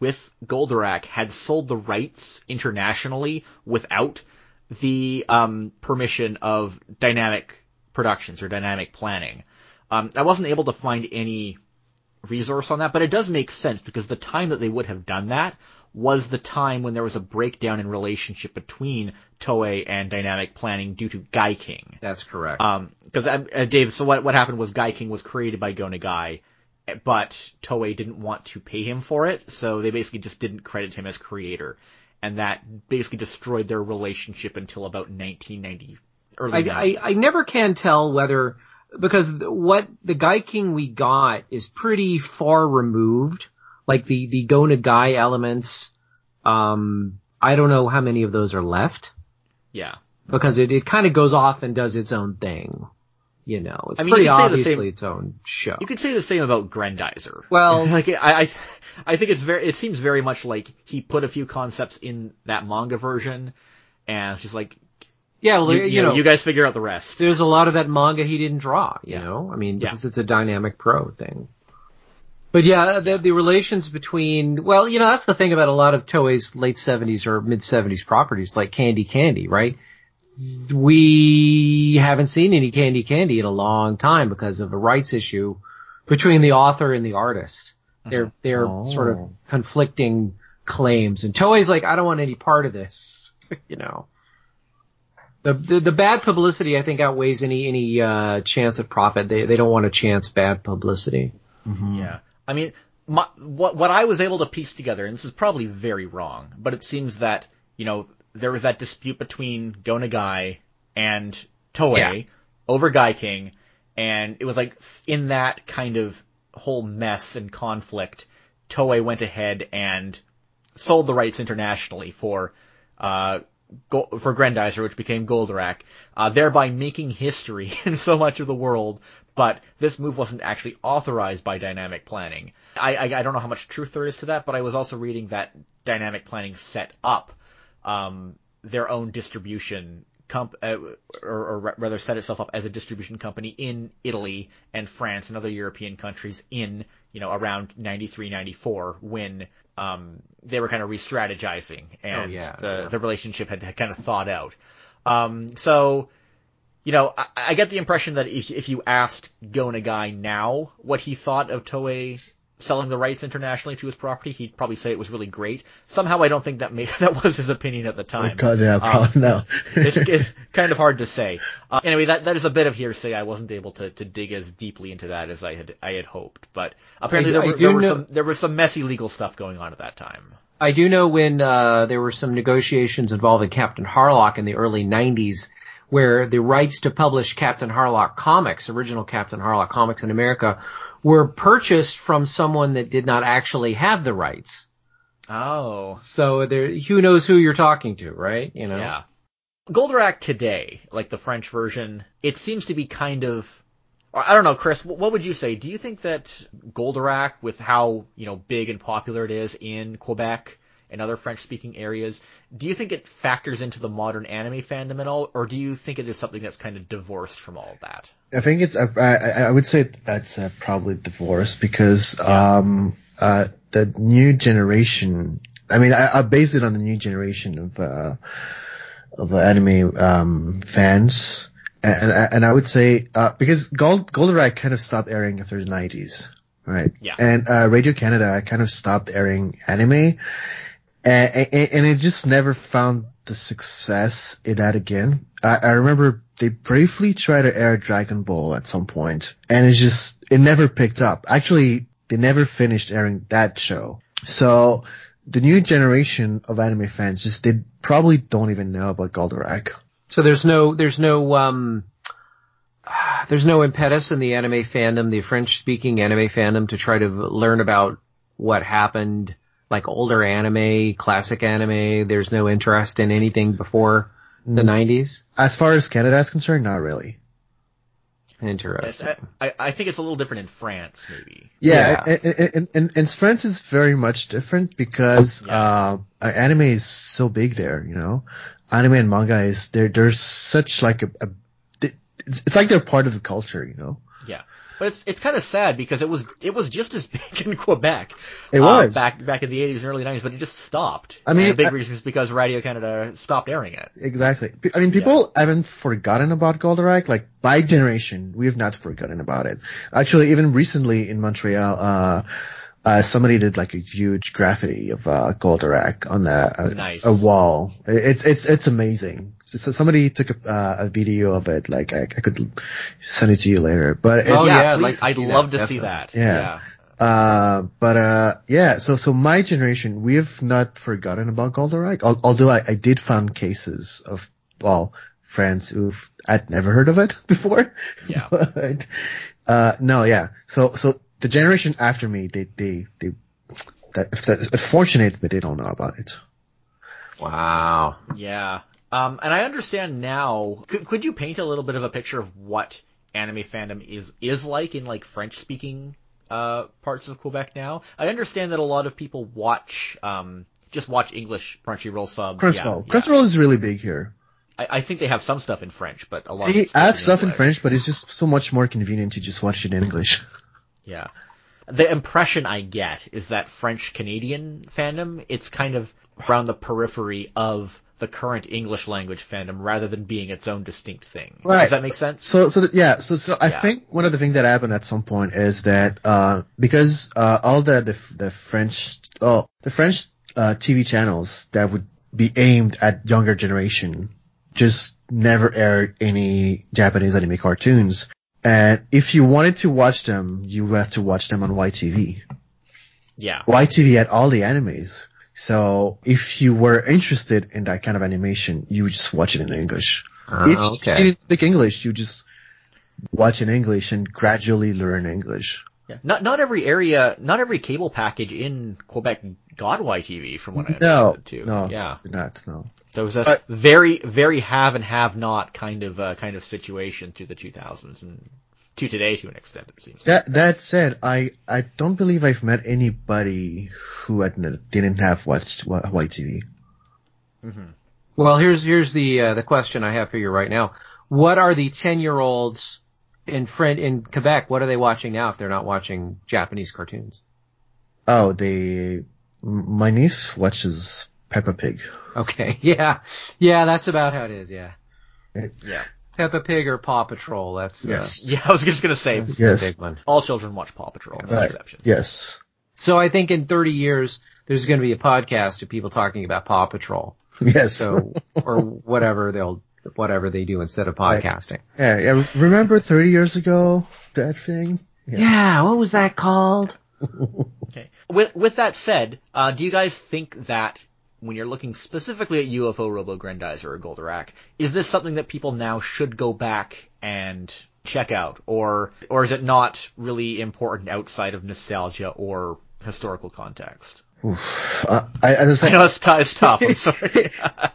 with Goldorak, had sold the rights internationally without the um, permission of Dynamic Productions or Dynamic Planning. Um, I wasn't able to find any resource on that, but it does make sense because the time that they would have done that was the time when there was a breakdown in relationship between Toei and Dynamic Planning due to Gaiking. That's correct. Um, because uh, uh, Dave, so what what happened was Gaiking was created by Gonagai, but Toei didn't want to pay him for it, so they basically just didn't credit him as creator, and that basically destroyed their relationship until about 1990, early I, I, 90s. I never can tell whether because what the Gaiking we got is pretty far removed. Like the the Go Nagai elements, um, I don't know how many of those are left yeah. because it, it kind of goes off and does its own thing. You know, it's I mean, pretty you could say the obviously same- its own show. You could say the same about Grendizer. Well- like I, I, I think it's very. It seems very much like he put a few concepts in that manga version, and she's like yeah, well, you, you, know, you guys figure out the rest. there's a lot of that manga he didn't draw, you Yeah. know? I mean, Yeah. because it's a dynamic pro thing. But yeah, the, the relations between, well, you know, that's the thing about a lot of Toei's late 70s or mid 70s properties, like Candy Candy, right? We haven't seen any Candy Candy in a long time because of a rights issue between the author and the artist. They're, they're Oh. sort of conflicting claims and Toei's like, I don't want any part of this, you know. The, the the bad publicity I think outweighs any any uh chance of profit. They they don't want to chance bad publicity. Yeah. I mean, my, what what I was able to piece together, and this is probably very wrong, but it seems that you know there was that dispute between Go Nagai and Toei Yeah. over Gaiking, and it was like in that kind of whole mess and conflict, Toei went ahead and sold the rights internationally for uh for Grendizer, which became Goldorak, uh, thereby making history in so much of the world. But this move wasn't actually authorized by Dynamic Planning. I, I, I don't know how much truth there is to that, but I was also reading that Dynamic Planning set up um, their own distribution comp, uh, or, or rather set itself up as a distribution company in Italy and France and other European countries in, you know, around 93, 94 when, um, they were kind of re-strategizing and Oh, yeah, the, yeah. the relationship had, had kind of thawed out. Um, so, you know, I, I get the impression that if, if you asked Go Nagai now what he thought of Toei selling the rights internationally to his property, he'd probably say it was really great. Somehow I don't think that made, that was his opinion at the time. God, yeah, Um, no. it's, it's kind of hard to say. Uh, anyway, that that is a bit of hearsay. I wasn't able to, to dig as deeply into that as I had I had hoped. But apparently I- there I were, do there were know- some there was some messy legal stuff going on at that time. I do know when uh, there were some negotiations involving Captain Harlock in the early 90s where the rights to publish Captain Harlock comics, original Captain Harlock comics in America, were purchased from someone that did not actually have the rights. Oh, So there, who knows who you're talking to, right? You know? yeah. Goldorak today, like the French version, it seems to be kind of. I don't know, Chris. What would you say? Do you think that Goldorak, with how you know big and popular it is in Quebec and other French-speaking areas, do you think it factors into the modern anime fandom at all, or do you think it is something that's kind of divorced from all of that? I think it's. I, I, I would say that's uh, probably divorced because um uh the new generation. I mean, I, I based it on the new generation of uh of anime um fans, and and, and I would say uh because Gold Goldorak kind of stopped airing after the nineties, right? Yeah. And uh, Radio Canada kind of stopped airing anime, and, and, and it just never found the success it had again. I, I remember they briefly tried to air Dragon Ball at some point, and it just it never picked up. Actually, they never finished airing that show. So the new generation of anime fans just they probably don't even know about Goldorak. So there's no, there's no, um, there's no impetus in the anime fandom, the French speaking anime fandom to try to learn about what happened, like older anime, classic anime. There's no interest in anything before the 90s. As far as Canada is concerned, not really. Interesting. I, I, I think it's a little different in France, maybe. Yeah, Yeah. And, and, and, and France is very much different because uh, uh, anime is so big there. You know, anime and manga is there. There's such like a, a it's, it's like they're part of the culture. You know. Yeah. But it's it's kind of sad because it was it was just as big in Quebec. It uh, was. back back in the 80s and early 90s, but it just stopped. I mean, and a big I- reason is because Radio Canada stopped airing it. Exactly. I mean, people haven't forgotten about Goldorak. Like by generation, we have not forgotten about it. Actually, even recently in Montreal, uh, uh, somebody did like a huge graffiti of uh, Goldorak on a, a, Nice. a wall. It's it's it's amazing. So somebody took a, uh, a video of it. Like I, I could send it to you later. But it, Oh, yeah, yeah, I'd like I'd see love that, to see that. Yeah. Uh, but uh, yeah. So so my generation, we have not forgotten about Goldorak. Al- although I, I did find cases of well friends who've I'd never heard of it before. Yeah. But, uh, no, yeah. So so the generation after me, they they they that, that's fortunate, but they don't know about it. Wow. Yeah. Um, and I understand now. Could, could you paint a little bit of a picture of what anime fandom is is like in like French speaking uh, parts of Quebec now? I understand that a lot of people watch um, just watch English Crunchyroll subs. Crunchyroll. Yeah, yeah. Crunchyroll is really big here. I, I think they have some stuff in French, but a lot. of They add stuff in French, but it's just so much more convenient to just watch it in English. Yeah. The impression I get is that French Canadian fandom, it's kind of around the periphery of the current English language fandom rather than being its own distinct thing. Right. Does that make sense? So, so that, yeah, so, so I Yeah. think one of the things that happened at some point is that, uh, because, uh, all the, the, the French, oh, the French, uh, TV channels that would be aimed at younger generation just never aired any Japanese anime cartoons. And if you wanted to watch them, you would have to watch them on YTV. Yeah. YTV had all the animes. So if you were interested in that kind of animation, you would just watch it in English. Uh, if you didn't speak English, you just watch in English and gradually learn English. Yeah. Not not every area, not every cable package in Quebec got YTV from what I No, too. no, Yeah. not no. There was a very very have and have not kind of uh, kind of situation through the 2000s and to today to an extent it seems. That that said, I I don't believe I've met anybody who had, didn't have watched Y- YTV. Well, here's here's the uh, the question I have for you right now. What are the ten year olds in Fren- in Quebec? What are they watching now if they're not watching Japanese cartoons? Oh, they. My niece watches Peppa Pig. Okay, yeah, yeah, that's about how it is. Yeah, Yeah. Peppa Pig or Paw Patrol. That's uh, Yeah, I was just gonna say that's Yes. the big one. all children watch Paw Patrol. No Right. exceptions. Yes. So I think in 30 years there's going to be a podcast of people talking about Paw Patrol. Yes. So or whatever they'll whatever they do instead of Right. podcasting. yeah, yeah. Remember 30 years ago that thing? Yeah, what was that called? Okay. With with that said, uh, do you guys think that when you're looking specifically at UFO Robo Grandizer or Goldorak, is this something that people now should go back and check out, or or is it not really important outside of nostalgia or historical context? Uh, I, I, just, I know it's, t- it's tough. I'm sorry. I,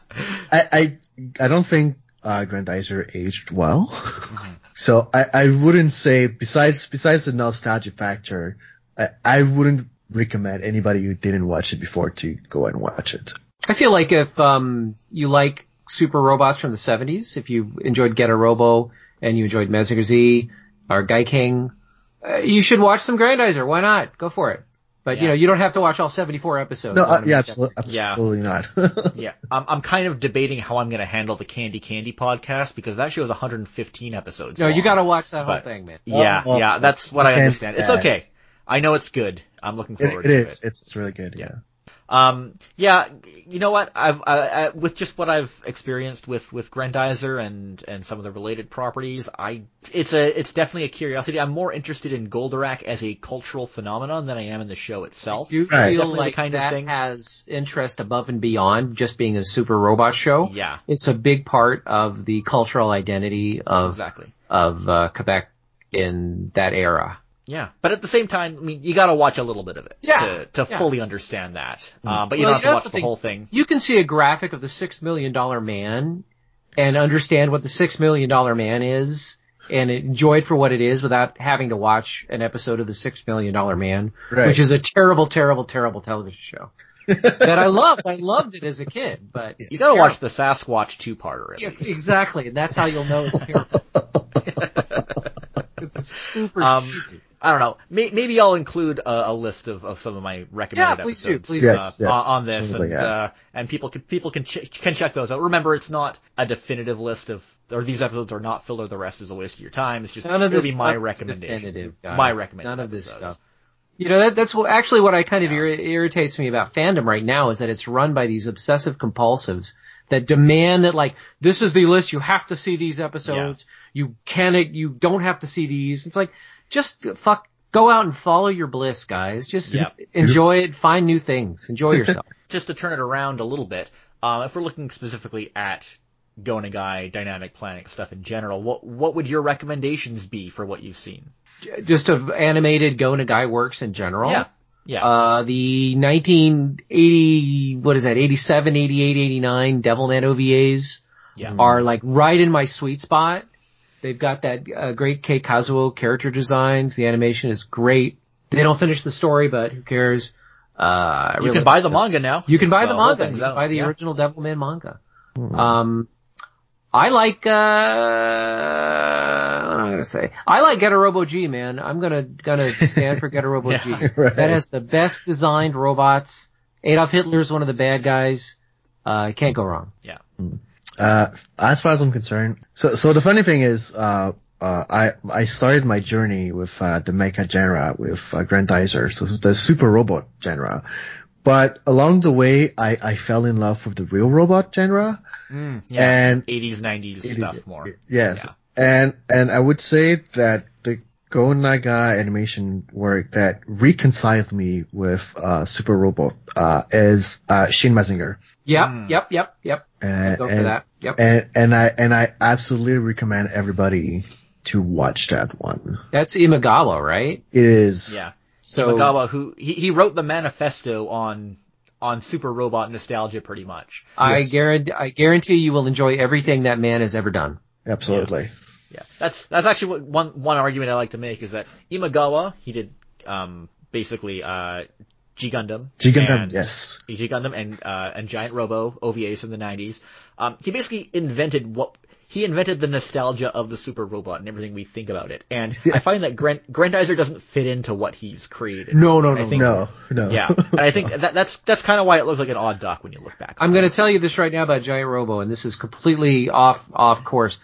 I, I don't think uh, Grandizer aged well. So I, I wouldn't say besides besides the nostalgia factor, I, I wouldn't recommend anybody who didn't watch it before to go and watch it. I feel like if um you like super robots from the 70s, if you enjoyed Getter Robo and you enjoyed Mazinger Z or Gaiking, uh, you should watch some Grandizer. Why not? Go for it. But you know, you don't have to watch all 74 episodes. No, uh, yeah, get- absolutely, Yeah. absolutely not. yeah, I'm, I'm kind of debating how I'm going to handle the Candy Candy podcast because that show is 115 episodes. No, you got to watch that whole But- thing, man. Yeah, Oh, yeah, that's what I okay. understand. It's okay. I know it's good. I'm looking forward it to is. it. It's, it's really good. Yeah. Um, yeah, you know what? I've I, I, with just what I've experienced with with Grandizer and and some of the related properties, I it's a it's definitely a curiosity. I'm more interested in Goldorak as a cultural phenomenon than I am in the show itself. You Right. feel Definitely like kind of that thing- has interest above and beyond just being a super robot show. Yeah, It's a big part of the cultural identity of exactly. of uh, Quebec in that era. Yeah, but at the same time, I mean, you got to watch a little bit of it Yeah, to to yeah. fully understand that. Uh, but you Well, don't you have to watch the the whole thing. You can see a graphic of the six million dollar man and understand what the six million dollar man is and enjoy it for what it is without having to watch an episode of the six million dollar man, Right. which is a terrible, terrible, terrible television show that I loved. I loved it as a kid, but You got to watch the Sasquatch two parter. Yeah, exactly, and that's how you'll know it's terrible. 'Cause it's super Um, cheesy. I don't know. May, maybe I'll include a, a list of, of some of my recommended Yeah, please do, episodes please uh. Yes, yes, on, on this, absolutely, and yeah. uh, and people can people can ch- can check those out. Remember, it's not a definitive list of or these episodes are not filler. The rest is a waste of your time. It's just None of it'll this be my recommendation. My recommendation. None of this stuff. You know, that, that's what, actually what I kind of irri- irritates me about fandom right now is that it's run by these obsessive compulsives that demand that like, this is the list, you have to see these episodes, you can't, you don't have to see these. It's like, just fuck, Go out and follow your bliss, guys. Just Yeah. enjoy it. Find new things. Enjoy yourself. Just to turn it around a little bit, um, if we're looking specifically at Go Nagai dynamic planning stuff in general, what what would your recommendations be for what you've seen? Just of animated Go Nagai works in general. Yeah, yeah, Uh, the 1980, what is that, 87, 88, 89 Devilman OVAs yeah. are like right in my sweet spot. They've got that uh, great Kei Kazuo character designs. The animation is great. They don't finish the story, but who cares? Uh, I you can buy the those. manga now. You can buy so the manga. You can out. buy the Yeah. original Devilman manga. Um, I like, uh, what am I gonna say? I like Getter Robo G, man. I'm gonna, gonna stand for Getter Robo Yeah, G. right. That has the best designed robots. Adolf Hitler's one of the bad guys. Uh, can't go wrong. Yeah. Uh, as far as I'm concerned, so so the funny thing is, uh, uh, I I started my journey with uh, the mecha genre with uh, Grandizer, so the super robot genre. But along the way, I, I fell in love with the real robot genre. Mm, yeah. And 80s, 90s stuff more. Yes. Yeah. And, and I would say that the Go Nagai animation work that reconciled me with, uh, Super Robot, uh, is, uh, Shin Mazinger. Yep, Mm. yep, yep, yep. And, Go for and, that. Yep. and, and I, and I absolutely recommend everybody to watch that one. That's Imagawa, right? It is. Yeah. So Imagawa, who he, he wrote the manifesto on on Super Robot nostalgia, pretty much. I Yes. guarantee, I guarantee you will enjoy everything that man has ever done. Absolutely. Yeah, that's that's actually what one one argument I like to make is that Imagawa he did um basically uh G Gundam, G Gundam, yes. G Gundam and uh and Giant Robo OVAs from the 90s. Um, he basically invented what he invented the nostalgia of the super robot and everything we think about it. And I find that Grand, Grandizer doesn't fit into what he's created. No, no, no, think- No, no. Yeah, and I think that that's that's kind of why it looks like an odd duck when you look back. I'm going to tell you this right now about Giant Robo, and this is completely off off course.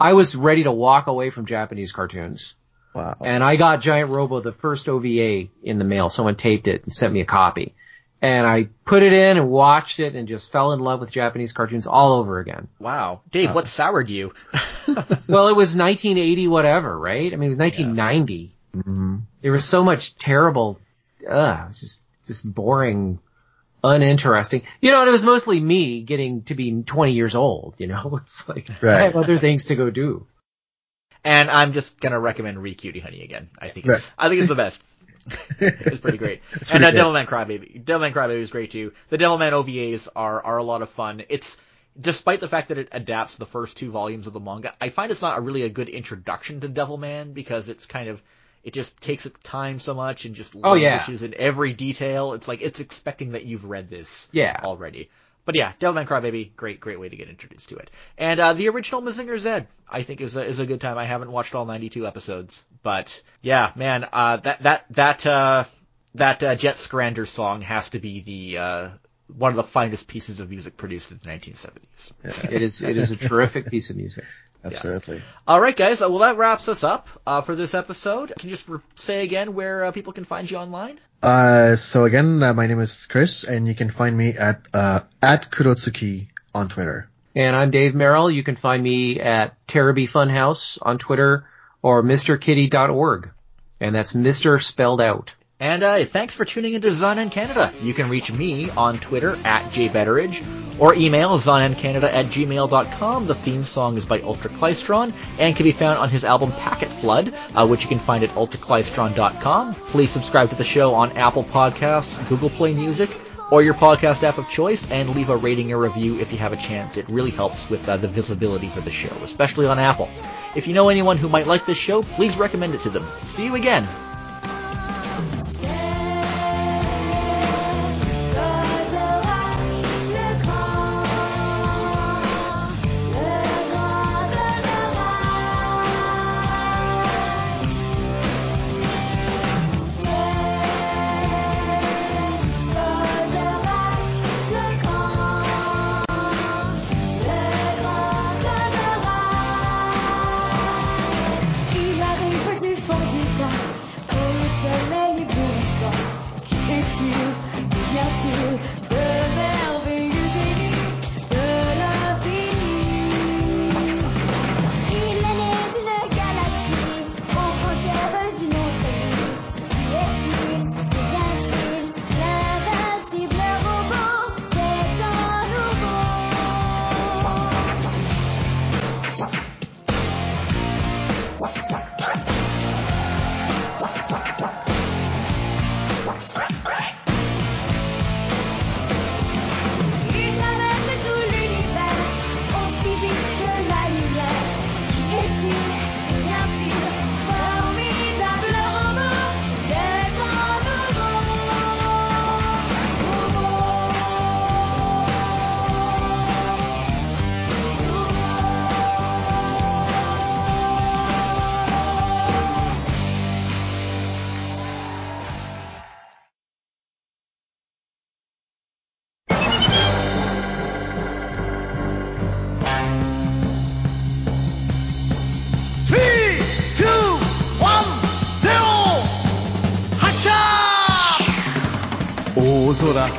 I was ready to walk away from Japanese cartoons, wow. and I got Giant Robo, the first OVA, in the mail. Someone taped it and sent me a copy, and I put it in and watched it, and just fell in love with Japanese cartoons all over again. Wow, Dave, what soured you? well, it was 1980, whatever, right? I mean, it was 1990. hmm There was so much terrible, uh, it was just just boring, uninteresting. You know, and it was mostly me getting to be 20 years old. You know, it's like I have other things to go do. And I'm just gonna recommend Re Cutie Honey again. I think it's, I think it's the best. it's pretty great. and pretty uh. Devilman Crybaby. Devilman Crybaby is great too. The Devilman OVAs are are a lot of fun. It's despite the fact that it adapts the first two volumes of the manga, I find it's not a really a good introduction to Devilman because it's kind of it just takes its time so much and just Oh, yeah. languishes in every detail. It's like it's expecting that you've read this Yeah. already. But yeah, Devilman Crybaby, great, great way to get introduced to it. And uh, the original Mazinger Z, I think is a, is a good time. I haven't watched all 92 episodes, but yeah, man, uh, that that that uh, that uh, Jet Scrander song has to be the uh, one of the finest pieces of music produced in the 1970s. It is it is a terrific piece of music. Absolutely. All right, guys. Uh, well, that wraps us up uh, for this episode. Can you just re- say again where uh, people can find you online? Uh, so again, uh, my name is Chris, and you can find me at uh, at Kurotsuki on Twitter. And I'm Dave Merrill. You can find me at Terrabee Funhouse on Twitter or MrKitty.org. And that's Mr. spelled out. And uh, thanks for tuning into Zonan Canada. You can reach me on Twitter at jbetteridge or email zonencanada at gmail.com. The theme song is by Ultra Klystron and can be found on his album Packet Flood, uh, which you can find at ultraklystron.com. Please subscribe to the show on Apple Podcasts, Google Play Music, or your podcast app of choice, and leave a rating or review if you have a chance. It really helps with uh, the visibility for the show, especially on Apple. If you know anyone who might like this show, please recommend it to them. See you again.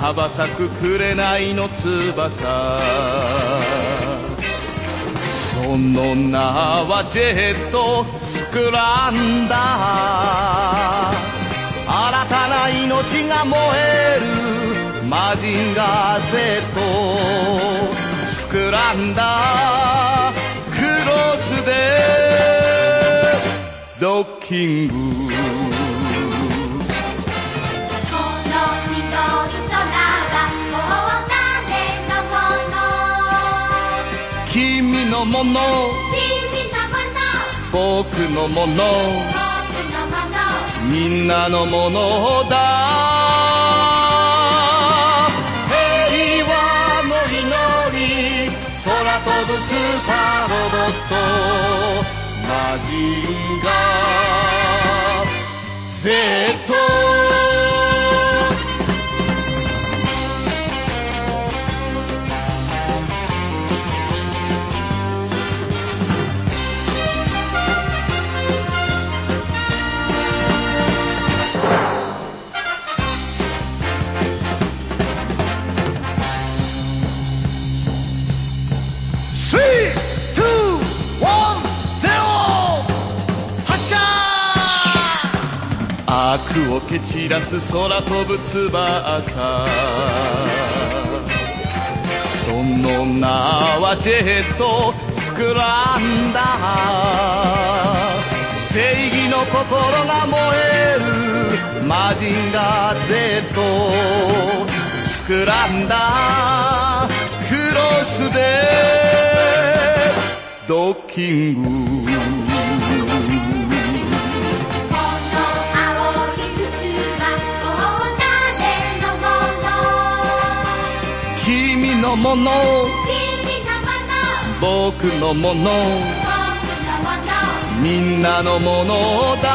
羽ばたく紅の翼。その名はジェットスクランダー。新たな命が燃えるマジンガー Z スクランダー。クロスでドッキング。のもの。僕のもの。みんなのものだ。平和の祈り。空飛ぶスーパーロボット。マジンガー。Z 悪を蹴散らす空飛ぶ翼。その名はジェットスクランダー。正義の心が燃えるマジンガー Z スクランダー。クロスでドッキング。もの。僕のもの。みんなのものだ。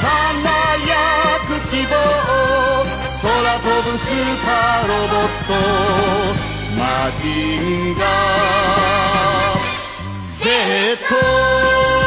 輝く希望。空飛ぶスーパーロボット。マジンガー。Z